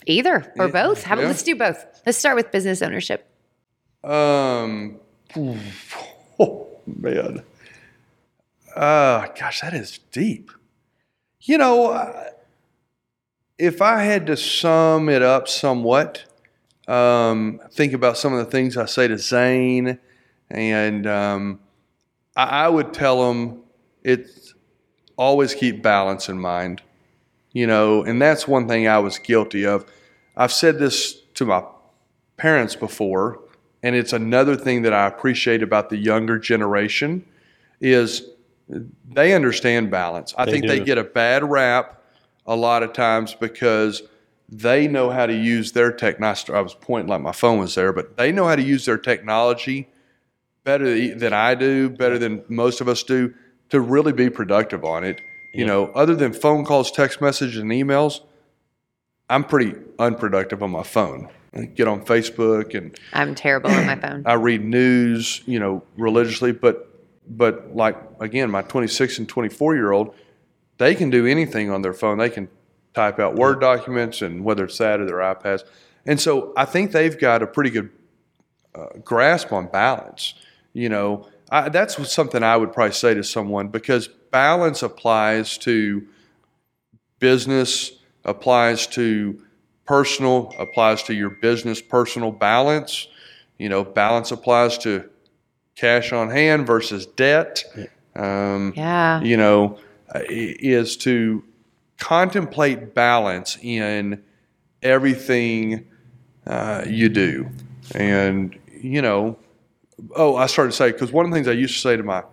A: Either or
B: Yeah,
A: both. How about
B: yeah.
A: let's do both? Let's start with business ownership.
B: Um, oh man, uh, gosh, that is deep. You know, uh, if I had to sum it up somewhat, um, think about some of the things I say to Zane, and um, I, I would tell him it's always keep balance in mind. You know, and that's one thing I was guilty of. I've said this to my parents before, and it's another thing that I appreciate about the younger generation is they understand balance. I
C: They
B: think they get a bad rap a lot of times because they know how to use their technology. I was pointing like my phone was there, but they know how to use their technology better than I do, better than most of us do, to really be productive on it. You know, other than phone calls, text messages, and emails, I'm pretty unproductive on my phone. I get on Facebook and
A: I'm terrible on my phone.
B: I read news, you know, religiously, but but like again, my 26 and 24 year old, they can do anything on their phone. They can type out Word documents and whether it's that or their iPads. And so I think they've got a pretty good uh, grasp on balance. You know, I, that's something I would probably say to someone because balance applies to business, applies to personal, applies to your business personal balance. You know, balance applies to cash on hand versus debt. Um,
A: Yeah.
B: you know, uh, is to contemplate balance in everything uh, you do. And, you know, oh, I started to say, because one of the things I used to say to my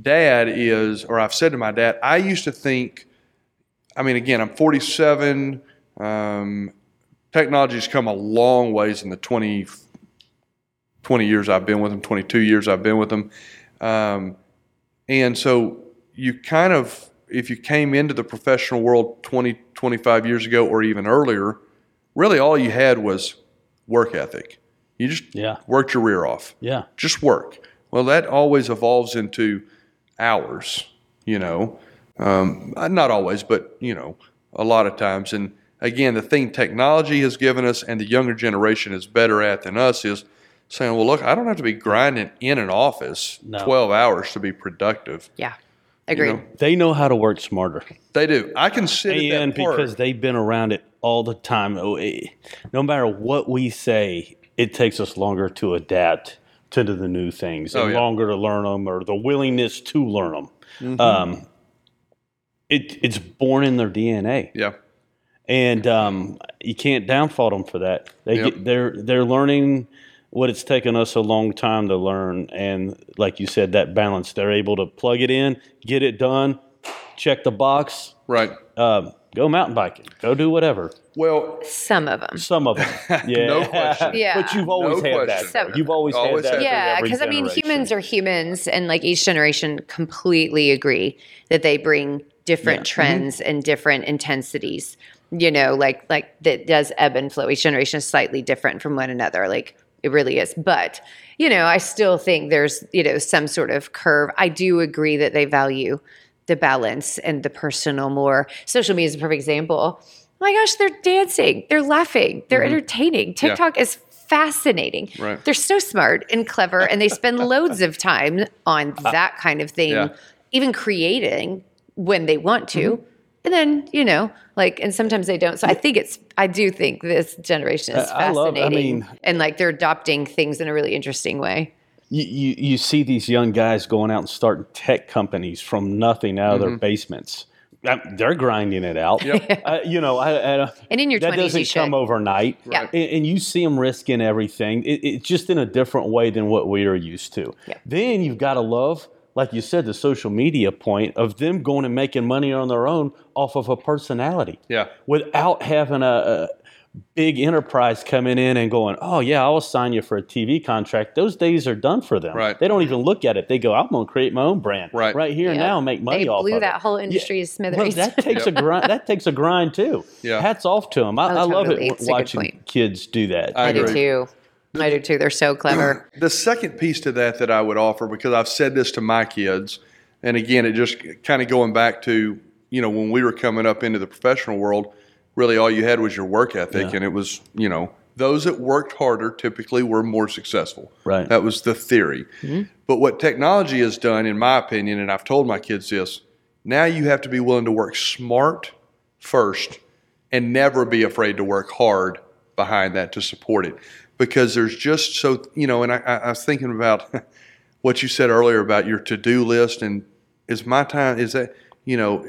B: dad is, or I've said to my dad, I used to think, I mean, again, I'm 47. Um, technology's come a long ways in the 20, 20 years I've been with them, 22 years I've been with them. Um, and so you kind of, if you came into the professional world 20, 25 years ago or even earlier, really all you had was work ethic. You just
C: Yeah.
B: worked your rear off
C: Yeah.
B: just work. Well, that always evolves into hours, you know. Um, not always, but, you know, a lot of times. And again, the thing technology has given us and the younger generation is better at than us is saying, well, look, I don't have to be grinding in an office
C: No.
B: 12 hours to be productive.
A: Yeah.
B: You know,
C: They know how to work smarter.
B: they do. I can sit
C: and
B: at that park.
C: because they've been around it all the time oh, eh, no matter what we say it takes us longer to adapt to the new things
B: Oh,
C: and
B: yeah.
C: longer to learn them or the willingness to learn them
B: Mm-hmm.
C: um, it, it's born in their dna
B: yeah.
C: and um, you can't downfault them for that they
B: Yep.
C: get, they're they're learning what it's taken us a long time to learn and like you said that balance they're able to plug it in get it done check the box
B: Right.
C: um, go mountain biking, go do whatever.
B: Well,
A: Some of them.
C: Some of them, yeah,
B: No question.
A: Yeah.
C: But you've always
B: No
C: had
B: question.
C: that.
A: So-
C: you've always,
B: Always
C: had
B: had
C: that.
B: that.
A: Yeah, because I mean, humans are humans, and like each generation completely agree that they bring different
C: Mm-hmm.
A: trends and different intensities. You know, like like that does ebb and flow. Each generation is slightly different from one another. Like it really is. But you know, I still think there's you know some sort of curve. I do agree that they value the balance and the personal more. Social media is a perfect example. Oh my gosh, they're dancing, they're laughing, they're entertaining. TikTok is fascinating.
B: Mm-hmm. Right.
A: They're so smart and clever, and they spend loads of time on that kind of thing,
B: Yeah.
A: even creating when they want to. And then, you know, like, and sometimes they don't. So I think it's, I do think this generation is
C: I love- I
A: fascinating.
C: mean-
A: and like they're adopting things in a really interesting way.
C: You, you, you see these young guys going out and starting tech companies from nothing out of
B: Mm-hmm.
C: their basements. They're grinding it out. Uh, you know, I, I,
A: And in your
C: that
A: 20s,
C: doesn't
A: you
C: come overnight.
A: Yeah.
C: And, and you see them risking everything. It, it's just in a different way than what we are used to.
A: Yeah.
C: Then you've got to love, like you said, the social media point of them going and making money on their own off of a personality.
B: Yeah.
C: Without having a, a big enterprise coming in and going, oh, yeah, I'll sign you for a TV contract. Those days are done for them.
B: Right.
C: They don't even look at it. They go, I'm going to create my own brand
B: Right.
C: right here and
A: Yeah.
C: now and make money
A: They
C: off
A: blew
C: of
A: that
C: it.
A: whole industry to
C: Well,
A: smithereens.
C: that takes a grind. That takes a grind too.
B: Yeah.
C: Hats off to them. I,
A: Oh,
C: I love it
A: It's
C: watching kids do that.
B: I
A: I do too. I do too. They're so clever.
B: The second piece to that that I would offer, because I've said this to my kids, and again, it just kind of going back to, you know, when we were coming up into the professional world, really all you had was your work ethic.
C: Yeah.
B: And it was, you know, those that worked harder typically were more successful.
C: Right.
B: That was the theory.
A: Mm-hmm.
B: But what technology has done, in my opinion, and I've told my kids this, now you have to be willing to work smart first and never be afraid to work hard behind that to support it because there's just so you know and i, I I was thinking about what you said earlier about your to-do list and is my time is that you know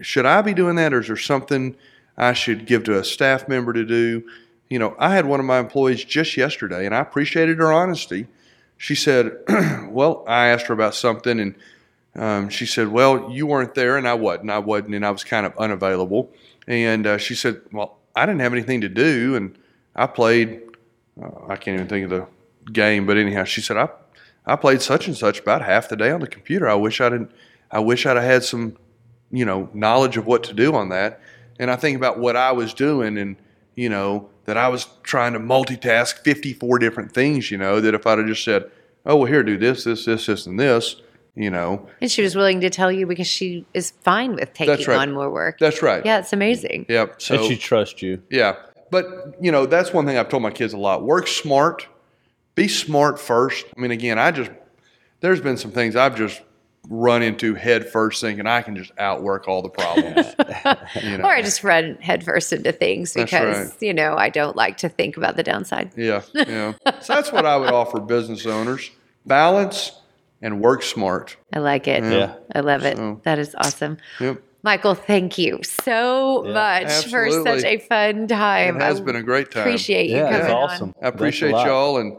B: should i be doing that or is there something i should give to a staff member to do you know i had one of my employees just yesterday and i appreciated her honesty she said well i asked her about something and um, she said, "Well, you weren't there, and I wasn't. I wasn't, and I was kind of unavailable." And uh, she said, "Well, I didn't have anything to do, and I played. Uh, I can't even think of the game, but anyhow, she said I, I played such and such about half the day on the computer. I wish I didn't. I wish I'd have had some, you know, knowledge of what to do on that. And I think about what I was doing, and you know, that I was trying to multitask 54 different things. You know, that if I'd have just said, "Oh, well, here, do this, this, this, this, and this," you know,
A: And she was willing to tell you because she is fine with taking
B: That's right.
A: on more work.
B: that's right.
A: yeah, it's amazing.
B: Yep. So
C: and she trusts you.
B: Yeah. But, you know, that's one thing I've told my kids a lot. Work smart. Be smart first. I mean, again, I just, there's been some things I've just run into head first thinking I can just outwork all the problems. you know?
A: Or I just run headfirst into things because,
B: right.
A: you know, I don't like to think about the downside.
B: Yeah. Yeah. so that's what I would offer business owners balance and work smart.
A: I like it.
C: Yeah.
A: I love it.
B: So-
A: that is awesome.
B: Yep.
A: Michael, thank you so
C: Yeah.
A: much for such a fun time.
B: It has
A: I
B: been a great time.
A: Appreciate you
C: Yeah,
A: coming
C: it's awesome.
A: on.
B: I appreciate
C: Thanks a lot.
B: y'all, and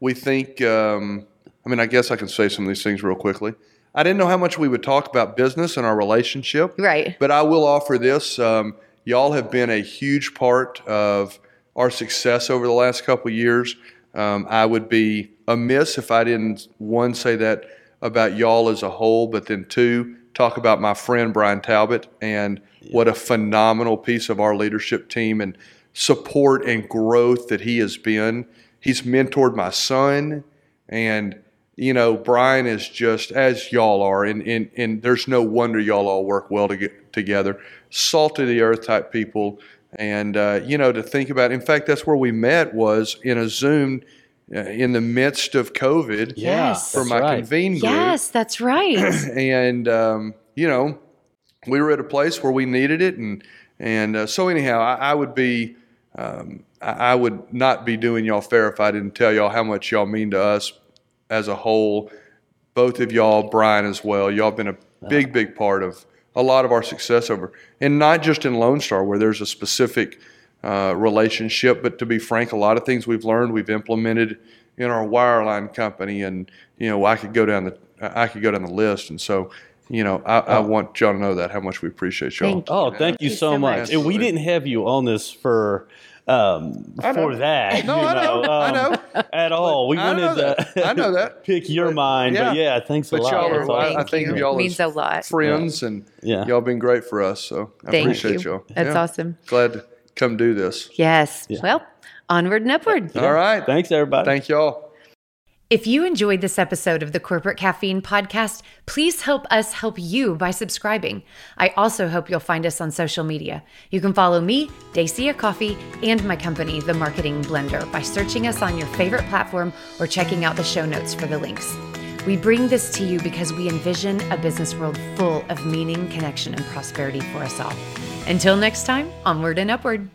B: we think. Um, I mean, I guess I can say some of these things real quickly. I didn't know how much we would talk about business and our relationship,
A: Right.
B: But I will offer this: um, y'all have been a huge part of our success over the last couple of years. Um, I would be amiss if I didn't one say that about y'all as a whole, but then two talk about my friend Brian Talbot and what a phenomenal piece of our leadership team and support and growth that he has been. He's mentored my son, and you know Brian is just as y'all are, and and, and there's no wonder y'all all work well to get together. Salt of the earth type people, and uh, you know to think about. In fact, that's where we met was in a Zoom uh, in the midst of COVID
A: Yes.
B: for
C: that's
B: my
C: right.
B: Convene group
A: Yes, that's right.
B: and um, you know, we were at a place where we needed it, and and uh, so anyhow, I, I would be, um, I, I would not be doing y'all fair if I didn't tell y'all how much y'all mean to us as a whole. Both of y'all, Brian as well, y'all have been a big, big part of a lot of our success over, and not just in Lone Star where there's a specific uh, relationship, but to be frank, a lot of things we've learned, we've implemented in our wireline company, and you know, I could go down the, I could go down the list, and so, you know, I, I want y'all to know that how much we appreciate y'all.
A: Thank.
C: Oh, thank you
A: you
C: so
A: so
C: much.
A: much.
C: And we didn't have you on this for um, for that.
B: No,
C: you
B: I know, I
C: um,
B: know.
C: at all. We
B: I
C: wanted
B: that.
C: to
B: I know that.
C: pick your
B: But,
C: mind,
B: yeah.
C: but yeah, thanks a
B: But
C: lot.
B: y'all are, I,
C: awesome.
B: I think of
A: you.
B: y'all
A: It means
B: as
A: a lot.
B: friends, and
C: Yeah.
B: y'all been great for us. So I
A: Thank
B: appreciate
A: you.
B: y'all.
A: That's
B: Yeah.
A: awesome.
B: Glad to come do this.
A: Yes. Well, onward and upward.
B: All right.
C: Thanks, everybody.
B: Thank y'all.
A: If you enjoyed this episode of the Corporate Caffeine Podcast, please help us help you by subscribing. I also hope you'll find us on social media. You can follow me, Dacia Coffey, and my company, The Marketing Blender, by searching us on your favorite platform or checking out the show notes for the links. We bring this to you because we envision a business world full of meaning, connection, and prosperity for us all. Until next time, onward and upward.